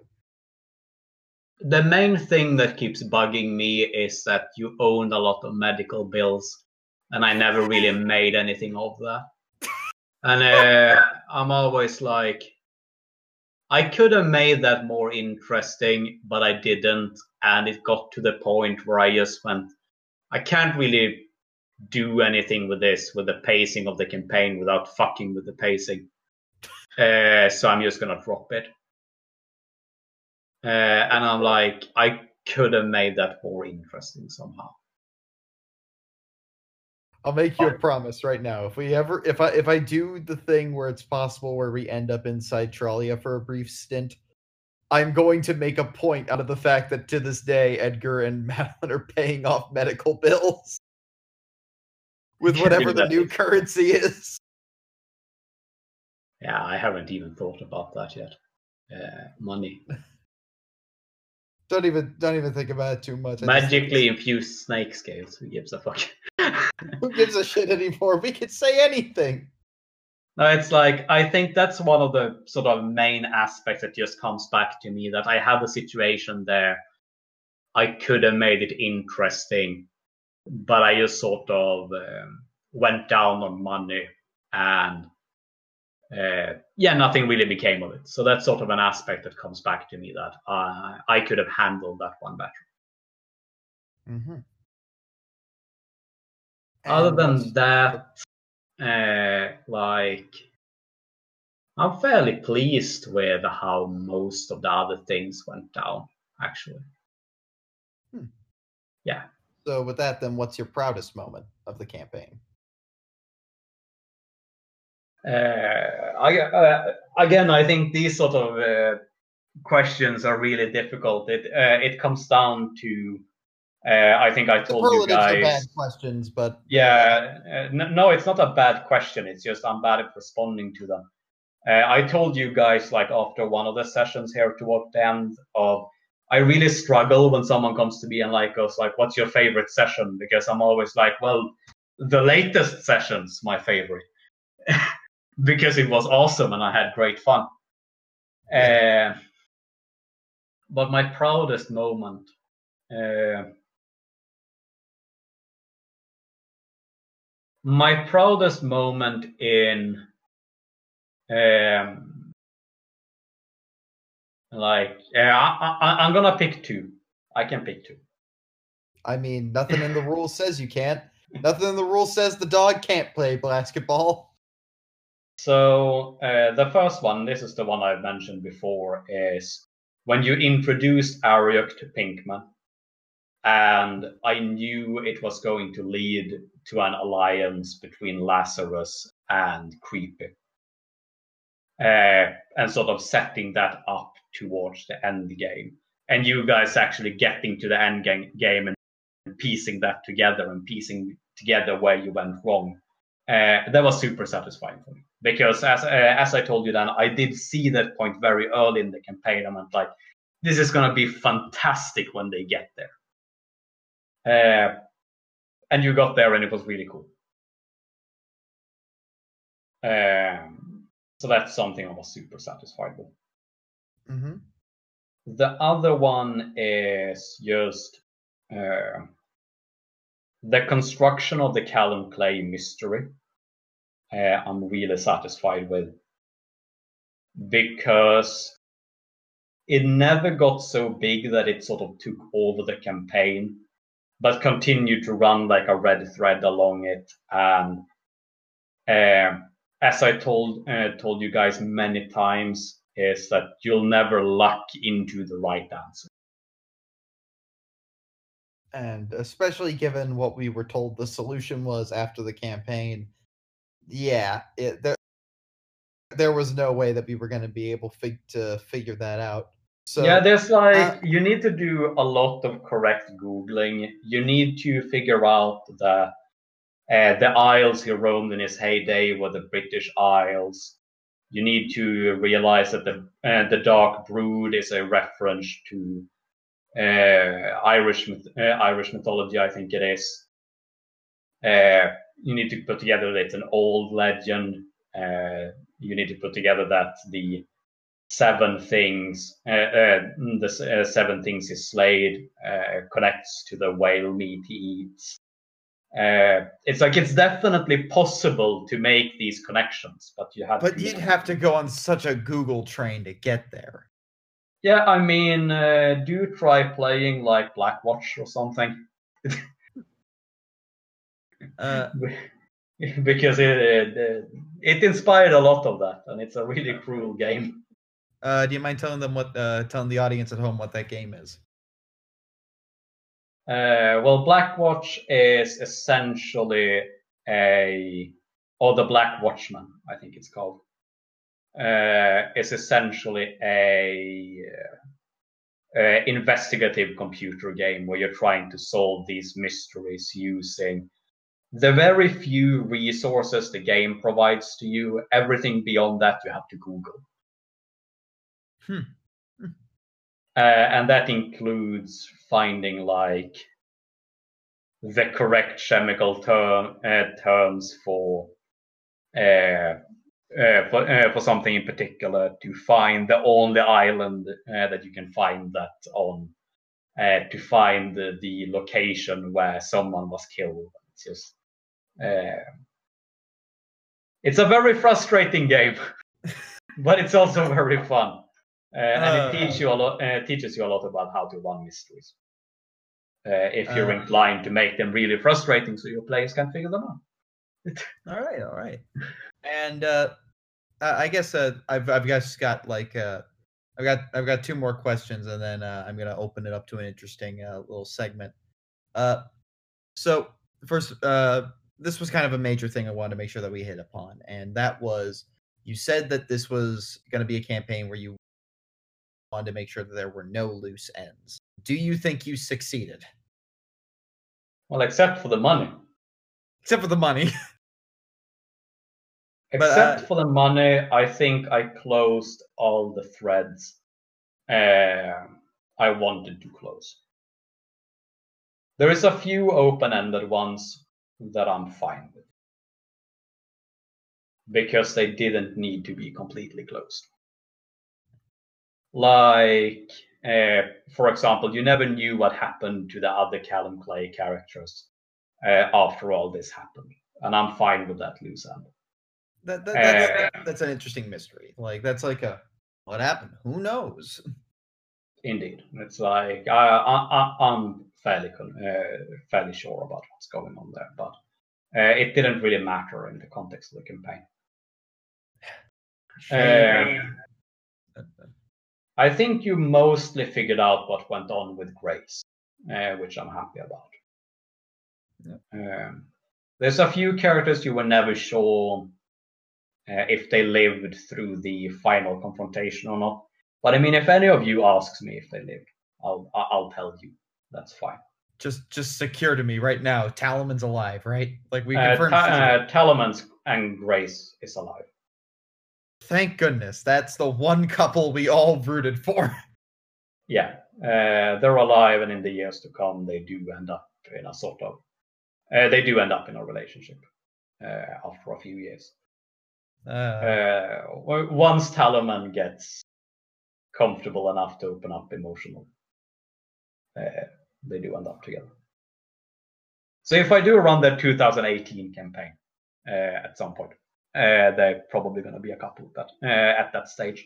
The main thing that keeps bugging me is that you owned a lot of medical bills, and I never really made anything of that. And uh, I'm always like, I could have made that more interesting, but I didn't. And it got to the point where I just went, I can't really do anything with this, with the pacing of the campaign without fucking with the pacing. Uh, so I'm just going to drop it. Uh, and I'm like, I could have made that more interesting somehow. I'll make you a promise right now. If we ever, if I, if I do the thing where it's possible where we end up in Centralia for a brief stint, I'm going to make a point out of the fact that to this day, Edgar and Madeline are paying off medical bills with whatever the new currency is. Yeah, I haven't even thought about that yet. Uh, money. Don't even, don't even think about it too much. I just Magically infused snake scales. Who gives a fuck? who gives a shit anymore? We could say anything. No, it's like I think that's one of the sort of main aspects that just comes back to me that I have a situation there. I could have made it interesting, but I just sort of um, went down on money and uh, yeah, nothing really became of it. So that's sort of an aspect that comes back to me that uh, I could have handled that one better. Mm-hmm. Other than that, uh, like I'm fairly pleased with how most of the other things went down. Actually, Yeah. so with that, then what's your proudest moment of the campaign? uh, I, uh, again, I think these sort of uh, questions are really difficult. It uh, it comes down to uh, I think I told you Superlatives are bad guys. questions, but Yeah, uh, no, it's not a bad question. It's just I'm bad at responding to them. Uh, I told you guys like after one of the sessions here toward the end of I really struggle when someone comes to me and like goes like, "What's your favorite session?" Because I'm always like, "Well, the latest session's my favorite because it was awesome and I had great fun." Uh, but my proudest moment. My proudest moment in um like yeah I, I, i'm gonna pick two i can pick two I mean, nothing in the rules says you can't. Nothing in the rules says the dog can't play basketball. so uh, the first one this is the one i've mentioned before is when you introduced ariok to pinkman and i knew it was going to lead to an alliance between lazarus and creepy uh, and sort of setting that up towards the end game. And you guys actually getting to the end game, and piecing that together and piecing together where you went wrong. Uh, that was super satisfying for me because, as uh, as I told you, then I did see that point very early in the campaign. I'm like, this is going to be fantastic when they get there. And you got there, and it was really cool. Um, so that's something I was super satisfied with. Mm-hmm. The other one is just uh, the construction of the Callum Clay mystery. Uh, I'm really satisfied with because it never got so big that it sort of took over the campaign, but continued to run like a red thread along it. And uh, as I told uh, told you guys many times, is that you'll never luck into the right answer. And especially given what we were told the solution was after the campaign, yeah, it, there there was no way that we were going to be able fig- to figure that out. So yeah, there's like uh, you need to do a lot of correct googling. You need to figure out the uh, the Isles he roamed in his heyday were the British Isles. You need to realize that the uh, the Dark Brood is a reference to uh, Irish uh, Irish mythology, I think it is. Uh, you need to put together that it's an old legend. Uh, you need to put together that the seven things, uh, uh, the uh, seven things he slayed, uh, connects to the whale meat he eats. Uh, it's like it's definitely possible to make these connections, but you have. but to, you'd have to go on such a Google train to get there. Yeah, I mean, uh, do try playing like Blackwatch or something. Uh, because it, it it inspired a lot of that, and it's a really cruel game. Uh, do you mind telling them what, uh, telling the audience at home what that game is? Uh, well, Blackwatch is essentially a, or the Black Watchmen, I think it's called, uh, is essentially a uh, investigative computer game where you're trying to solve these mysteries using the very few resources the game provides to you. Everything beyond that, you have to Google. Hmm. Uh, and that includes finding like the correct chemical term uh, terms for uh, uh, for uh, for something in particular to find the only island uh, that you can find that on uh, to find the, the location where someone was killed. It's just uh, it's a very frustrating game, but it's also very fun. Uh, and Uh. it teaches you a lot. Uh, teaches you a lot about how to run mysteries. Uh, if you're Uh. inclined to make them really frustrating, so your players can figure them out. All right, all right. And uh, I I guess uh, I've I've just got like uh, I've got I've got two more questions, and then uh, I'm gonna open it up to an interesting uh, little segment. Uh, so first, uh, this was kind of a major thing I wanted to make sure that we hit upon, and that was you said that this was going to be a campaign where you wanted to make sure that there were no loose ends. Do you think you succeeded, Well, except for the money. except for the money? But, Except uh, for the money, I think I closed all the threads uh, I wanted to close. There is a few open-ended ones that I'm fine with because they didn't need to be completely closed. Like, uh, for example, you never knew what happened to the other Callum Clay characters uh, after all this happened, and I'm fine with that loose end. That, that, that's, Uh, that- that's an interesting mystery. Like that's like a what happened? Who knows? Indeed, it's like I, I, I- I'm fairly uh, fairly sure about what's going on there, but uh, it didn't really matter in the context of the campaign. Shame. I think you mostly figured out what went on with Grace, uh, which I'm happy about. Um, there's a few characters you were never sure uh, if they lived through the final confrontation or not. But I mean, if any of you asks me if they lived, I'll I'll tell you. That's fine. just just secure to me right now. Talaman's alive, right? Like we Uh, confirmed. Ta- alive. uh, Talaman's and Grace is alive. Thank goodness. That's the one couple we all rooted for. Yeah, uh, they're alive, and in the years to come, they do end up in a sort of. Uh, they do end up in a relationship uh, after a few years. Uh, Uh, once Talaman gets comfortable enough to open up emotionally, uh, they do end up together. So if I do run the 2018 campaign uh, at some point, uh, they're probably going to be a couple at that, uh, at that stage.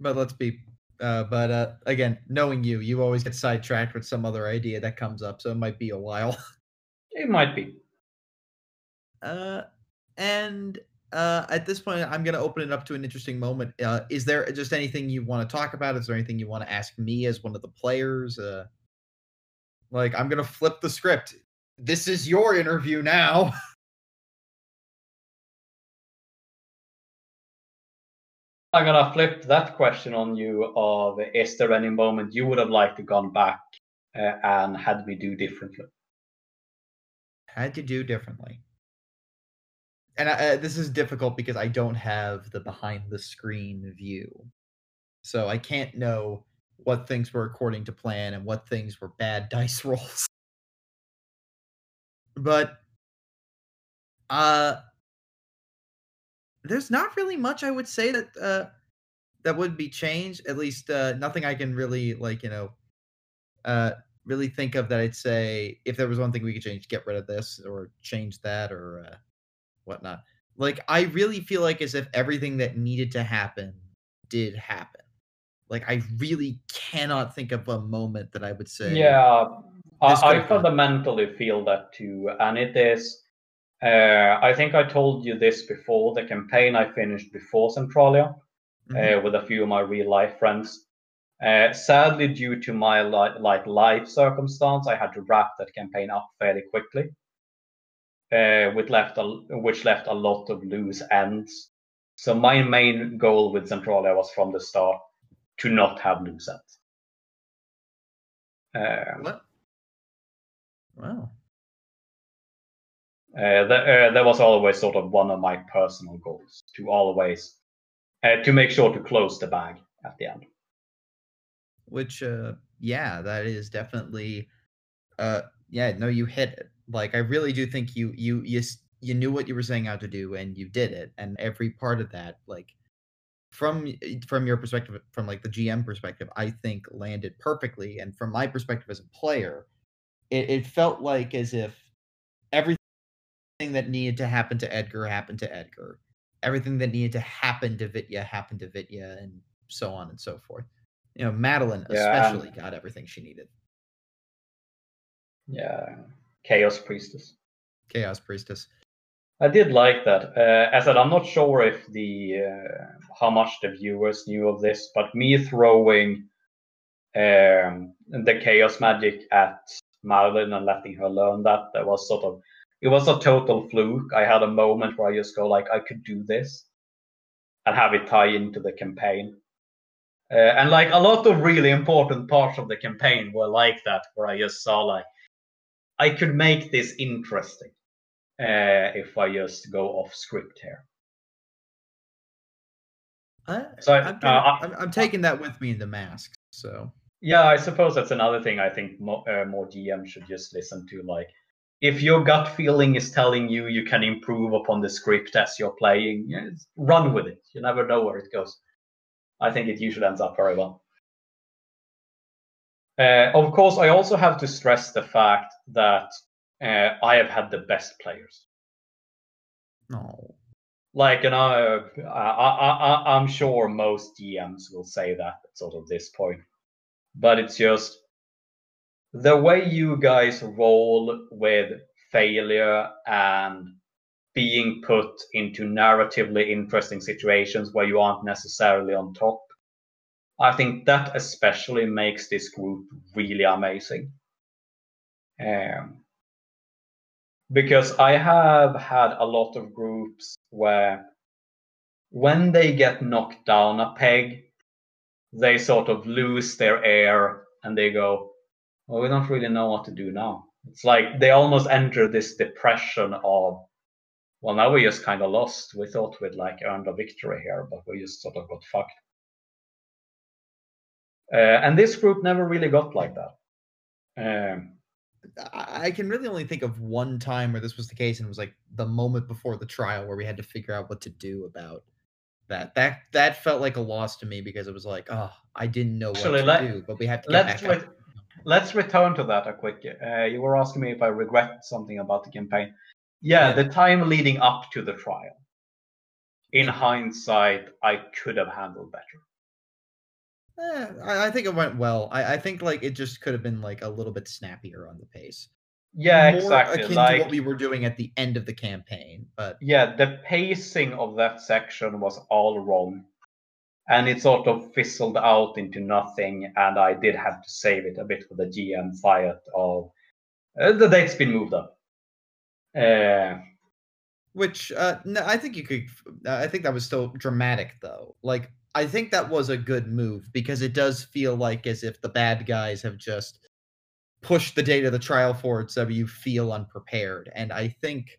but let's be. Uh, but uh, again, knowing you, you always get sidetracked with some other idea that comes up, so it might be a while. It might be. Uh, and uh, at this point, I'm going to open it up to an interesting moment. Uh, is there just anything you want to talk about? Is there anything you want to ask me as one of the players? Uh, like, I'm going to flip the script. This is your interview now. I'm gonna flip that question on you. Of is there any moment you would have liked to gone back uh, and had me do differently? Had to do differently. And uh, this is difficult because I don't have the behind the screen view. So I can't know what things were according to plan and what things were bad dice rolls. But uh there's not really much I would say that uh that would be changed. At least uh nothing I can really like, you know, uh really think of that I'd say if there was one thing we could change, get rid of this or change that or uh, whatnot. Like I really feel like as if everything that needed to happen did happen. Like I really cannot think of a moment that I would say. Yeah, I, I fundamentally feel that too, and it is. Uh, I think I told you this before. The campaign I finished before Centralia Mhm. uh, with a few of my real life friends. Uh, sadly, due to my li- like life circumstance, I had to wrap that campaign up fairly quickly, uh, with left a, which left a lot of loose ends. So my main goal with Centralia was from the start to not have loose ends. Uh, What? Wow. Uh, that, uh, that was always sort of one of my personal goals to always uh, to make sure to close the bag at the end. Which uh yeah, that is definitely uh yeah, no you hit it. Like I really do think you you you you knew what you were saying out to do and you did it and every part of that like from from your perspective from like the GM perspective, I think landed perfectly and from my perspective as a player, it, it felt like as if that needed to happen to Edgar happened to Edgar. Everything that needed to happen to Vitya happened to Vitya and so on and so forth. You know, Madeline Yeah, especially got everything she needed. Yeah, Chaos Priestess. Chaos Priestess. I did like that. Uh, as I said, I'm not sure if the uh, how much the viewers knew of this, but me throwing um, the chaos magic at Madeline and letting her learn that that was sort of it was a total fluke. I had a moment where I just go like I could do this and have it tie into the campaign. Uh, and like a lot of really important parts of the campaign were like that, where I just saw like I could make this interesting uh, if I just go off script here. I, So, I'm, uh, I- I'm, I'm taking that with me in the mask. So Yeah, I suppose that's another thing I think mo- uh, more GM should just listen to. Like, if your gut feeling is telling you you can improve upon the script as you're playing, run with it. You never know where it goes. I think it usually ends up very well. Uh, of course, I also have to stress the fact that uh, I have had the best players. no. like you know I, I, I, i'm sure most gms will say that at sort of this point but it's just the way you guys roll with failure and being put into narratively interesting situations where you aren't necessarily on top i think that especially makes this group really amazing. Um, because I have had a lot of groups where when they get knocked down a peg, they sort of lose their air and they go, well, we don't really know what to do now. It's like they almost enter this depression of, well, now we just kind of lost. We thought we'd like earned a victory here, but we just sort of got fucked. Uh, and this group never really got like that. Um, I can really only think of one time where this was the case, and it was like the moment before the trial where we had to figure out what to do about that. That that felt like a loss to me because it was like, oh, I didn't know Actually, what to let- do, but we had to get let's up. Let's return to that a quick. Uh, you were asking me if I regret something about the campaign. Yeah, Yeah. the time leading up to the trial. In hindsight, I could have handled better. Eh, I, I think it went well. I, I think like it just could have been like a little bit snappier on the pace. Yeah, More exactly. akin Like, to what we were doing at the end of the campaign, but yeah, the pacing of that section was all wrong. And it sort of fizzled out into nothing, and I did have to save it a bit for the GM fight of uh, the date's been moved up. Uh, which uh no, I think you could. uh, I think that was still dramatic though. Like I think that was a good move because it does feel like as if the bad guys have just pushed the date of the trial forward so you feel unprepared. And I think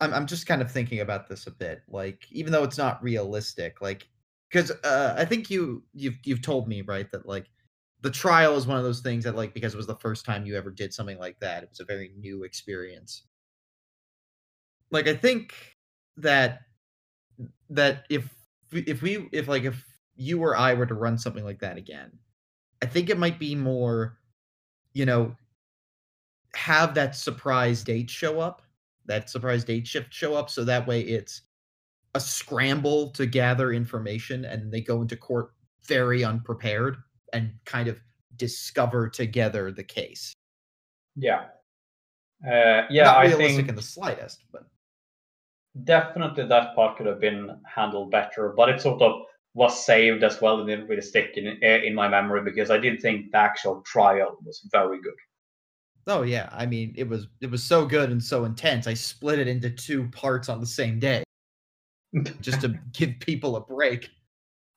I'm I'm just kind of thinking about this a bit. Like even though it's not realistic, like because uh, I think you you've you've told me right that like the trial is one of those things that like because it was the first time you ever did something like that, it was a very new experience. Like I think that that if if we if like if you or I were to run something like that again, I think it might be more, you know, have that surprise date show up, that surprise date shift show up, so that way it's a scramble to gather information and they go into court very unprepared and kind of discover together the case. yeah. Uh, yeah, Not I think in the slightest, but definitely that part could have been handled better, but it sort of was saved as well and didn't really stick in in my memory because I did think the actual trial was very good. Oh yeah, I mean it was it was so good and so intense. I split it into two parts on the same day just to give people a break.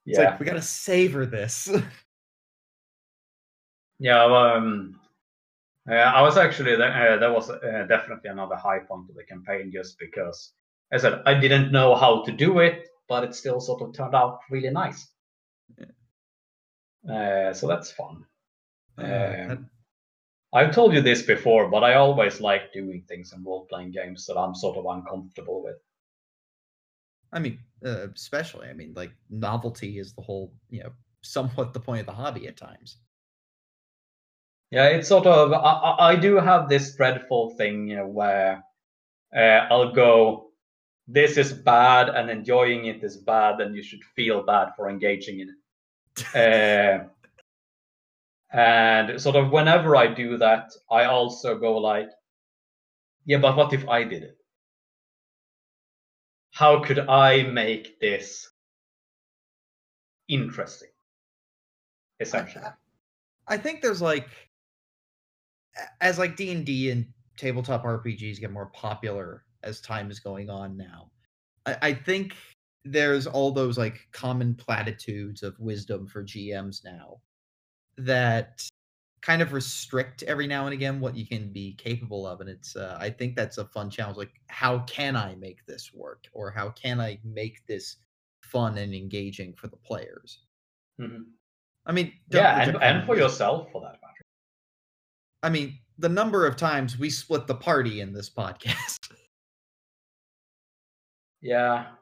It's yeah, like we gotta savor this. yeah. Um, uh, I was actually that uh, that was uh, definitely another high point of the campaign, just because as I said I didn't know how to do it, but it still sort of turned out really nice. Uh, so that's fun. Uh, Um, that- I've told you this before, but I always like doing things in role playing games that I'm sort of uncomfortable with. I mean, uh, especially, I mean, like novelty is the whole, you know, somewhat the point of the hobby at times. Yeah, it's sort of. I, I do have this dreadful thing you know, where uh, I'll go, "This is bad," and enjoying it is bad, and you should feel bad for engaging in it. Uh, and sort of whenever I do that, I also go like, "Yeah, but what if I did it? How could I make this interesting?" Essentially. I think there's like, as like D and D and tabletop RPGs get more popular as time is going on now. I, I think there's all those like common platitudes of wisdom for GMs now that kind of restrict every now and again what you can be capable of and it's uh, i think that's a fun challenge like how can i make this work or how can i make this fun and engaging for the players Mhm. i mean Yeah, and, and for yourself for that matter. I mean, the number of times we split the party in this podcast. Yeah,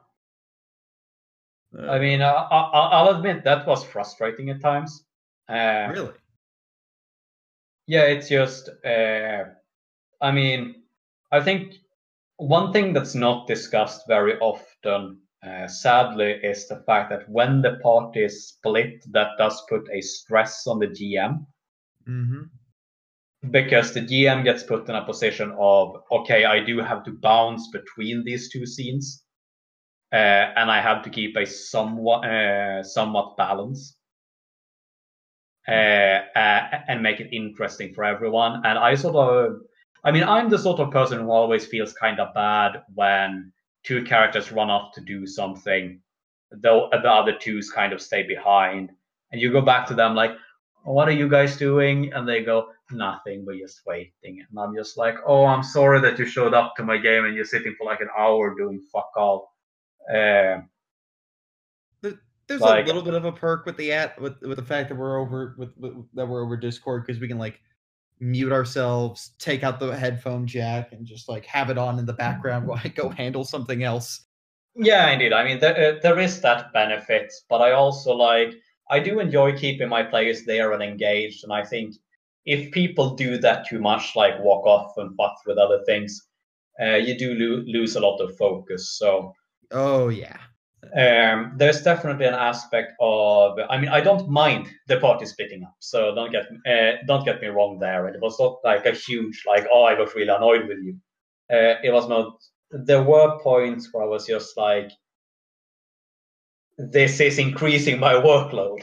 Uh, I mean, I, I, I'll admit that was frustrating at times. Uh, really? Yeah, it's just, uh, I mean, I think one thing that's not discussed very often, uh, sadly, is the fact that when the party is split, that does put a stress on the GM Mm-hmm. because the GM gets put in a position of, okay, I do have to bounce between these two scenes, uh, and I have to keep a somewhat uh, somewhat balance. Uh, uh, and make it interesting for everyone. And I sort of, I mean, I'm the sort of person who always feels kind of bad when two characters run off to do something, though the other twos kind of stay behind, and you go back to them like, what are you guys doing? And they go, nothing, we're just waiting. And I'm just like, oh, I'm sorry that you showed up to my game and you're sitting for like an hour doing fuck all. Uh, There's Like- a little bit of a perk with the at with with the fact that we're over with, with that we're over Discord because we can like mute ourselves, take out the headphone jack, and just like have it on in the background while I go handle something else. yeah, indeed. I mean, there, uh, there is that benefit, but I also like, I do enjoy keeping my players there and engaged. And I think if people do that too much, like walk off and fuck with other things, uh, you do lo- lose a lot of focus. So, Oh yeah. Um, there's definitely an aspect of. I mean, I don't mind the party splitting up, so don't get uh, don't get me wrong there. It was not like a huge like, oh, I got really annoyed with you. Uh, it was not. There were points where I was just like, this is increasing my workload.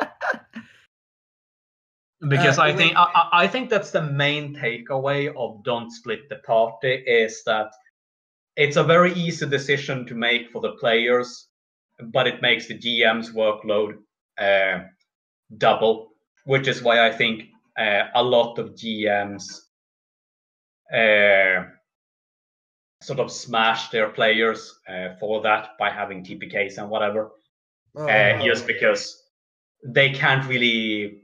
because Uh, I think I, I- I think that's the main takeaway of don't split the party is that it's a very easy decision to make for the players, but it makes the GM's workload uh, double, which is why I think uh, a lot of GMs uh, sort of smash their players uh, for that by having TPKs and whatever Oh, uh, just because they can't really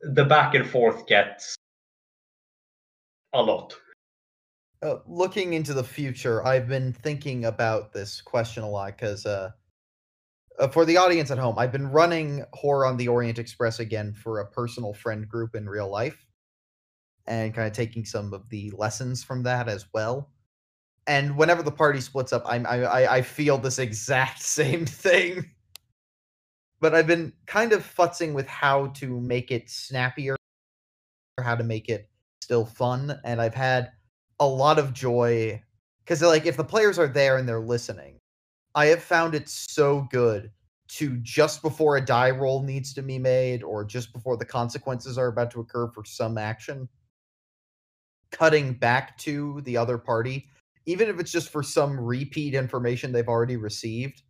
the back and forth gets a lot uh, looking into the future, I've been thinking about this question a lot because uh, uh, for the audience at home, I've been running Horror on the Orient Express again for a personal friend group in real life, and kind of taking some of the lessons from that as well. And whenever the party splits up, I'm, I I I feel this exact same thing. But I've been kind of futzing with how to make it snappier, or how to make it still fun, and I've had a lot of joy because like if the players are there and they're listening i have found it so good to just before a die roll needs to be made or just before the consequences are about to occur for some action cutting back to the other party even if it's just for some repeat information they've already received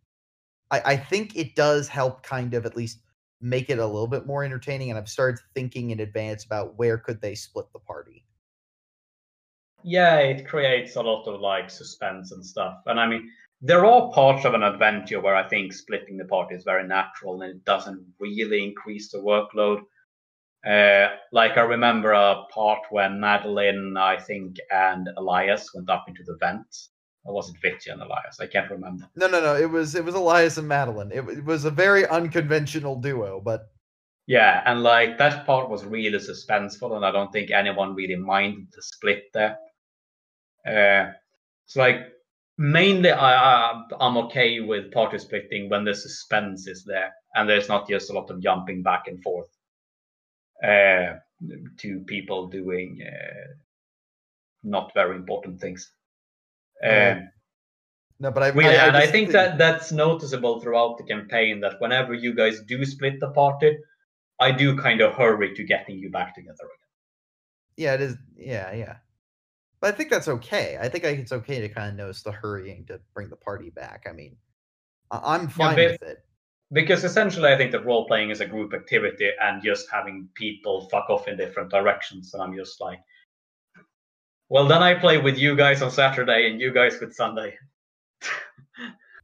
i, I think it does help kind of at least make it a little bit more entertaining and i've started thinking in advance about where could they split the party yeah it creates a lot of like suspense and stuff and i mean there are parts of an adventure where i think splitting the party is very natural and it doesn't really increase the workload uh, like i remember a part when madeline i think and elias went up into the vent or was it Vicky and elias i can't remember No, no, no. It was it was Elias and Madeline. It, it was a very unconventional duo, but Yeah, and like that part was really suspenseful, and I don't think anyone really minded the split there. Uh, it's like mainly I, I I'm okay with party splitting when the suspense is there, and there's not just a lot of jumping back and forth uh, to people doing uh, not very important things. Uh, Um, no, but I Really, and I just think that that's noticeable throughout the campaign that whenever you guys do split the party, I do kind of hurry to getting you back together again. yeah, it is. Yeah, yeah. But I think that's okay. I think it's okay to kind of notice the hurrying to bring the party back. I mean, I'm fine but- with it. Because essentially, I think that role playing is a group activity and just having people fuck off in different directions. And I'm just like, well, then I play with you guys on Saturday and you guys with Sunday.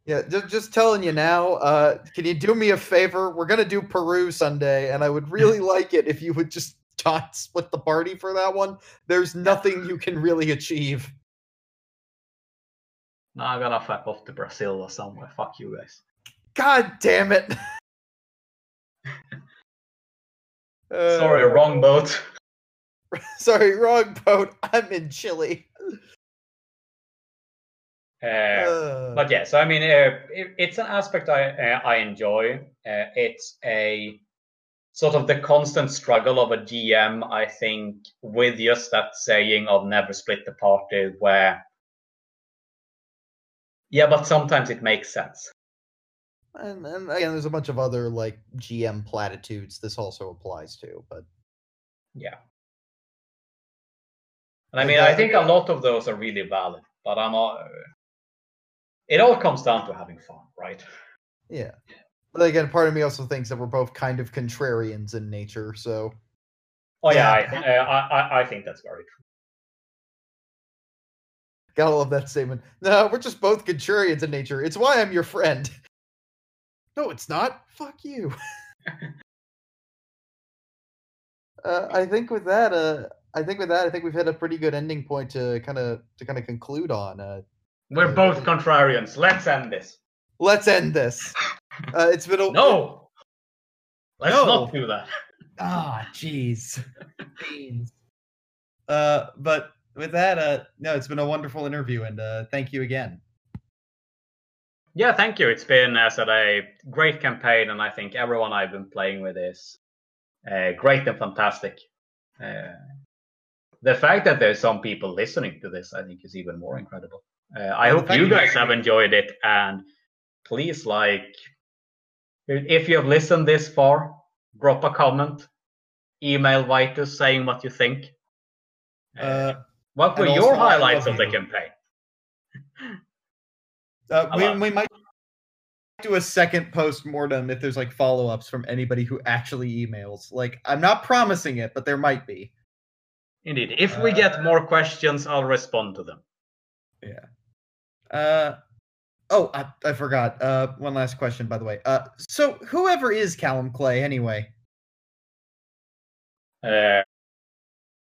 Yeah, just just telling you now. Uh, can you do me a favor? We're gonna do Peru Sunday, and I would really like it if you would just not split the party for that one. There's nothing you can really achieve. Now I'm gonna fuck off to Brazil or somewhere. Fuck you guys. God damn it! Sorry, Uh, wrong boat. Sorry, wrong boat. I'm in Chile. Uh, Uh, but yeah, so I mean, uh, it, it's an aspect I uh, I enjoy. Uh, it's a sort of the constant struggle of a GM, I think, with just that saying of never split the party, where yeah, but sometimes it makes sense. and, and again, there's a bunch of other like GM platitudes this also applies to, but Yeah, and I mean, I think a lot of those are really valid, but I'm all, it all comes down to having fun, right? yeah. But again, part of me also thinks that we're both kind of contrarians in nature. So, Oh yeah, Yeah. I, I, I, I think that's very true. gotta love that statement. No, we're just both contrarians in nature. It's why I'm your friend. No, it's not. Fuck you. uh, I think with that, uh, I think with that, I think we've hit a pretty good ending point to kind of to kind of conclude on. Uh, We're both contrarians. Let's end this. let's end this. Uh, it's been a No, let's No. not do that. Ah, jeez. Beans. Uh, but with that, uh, no, it's been a wonderful interview, and uh, thank you again. Yeah, thank you. It's been, as I said, a great campaign, and I think everyone I've been playing with is uh, great and fantastic. Uh, the fact that there's some people listening to this, I think, is even more incredible. Uh, I Well, hope thank you you. guys have enjoyed it, and please, like, if you have listened this far, drop a comment, email Vitus saying what you think. Uh, what were your highlights of the campaign? Uh, we, we might do a second post mortem if there's like follow ups from anybody who actually emails. Like, I'm not promising it, but there might be. Indeed. If we Uh, get more questions, I'll respond to them. Yeah. Uh, oh, I, I forgot. Uh, one last question, by the way. Uh, so whoever is Callum Clay, anyway? Uh,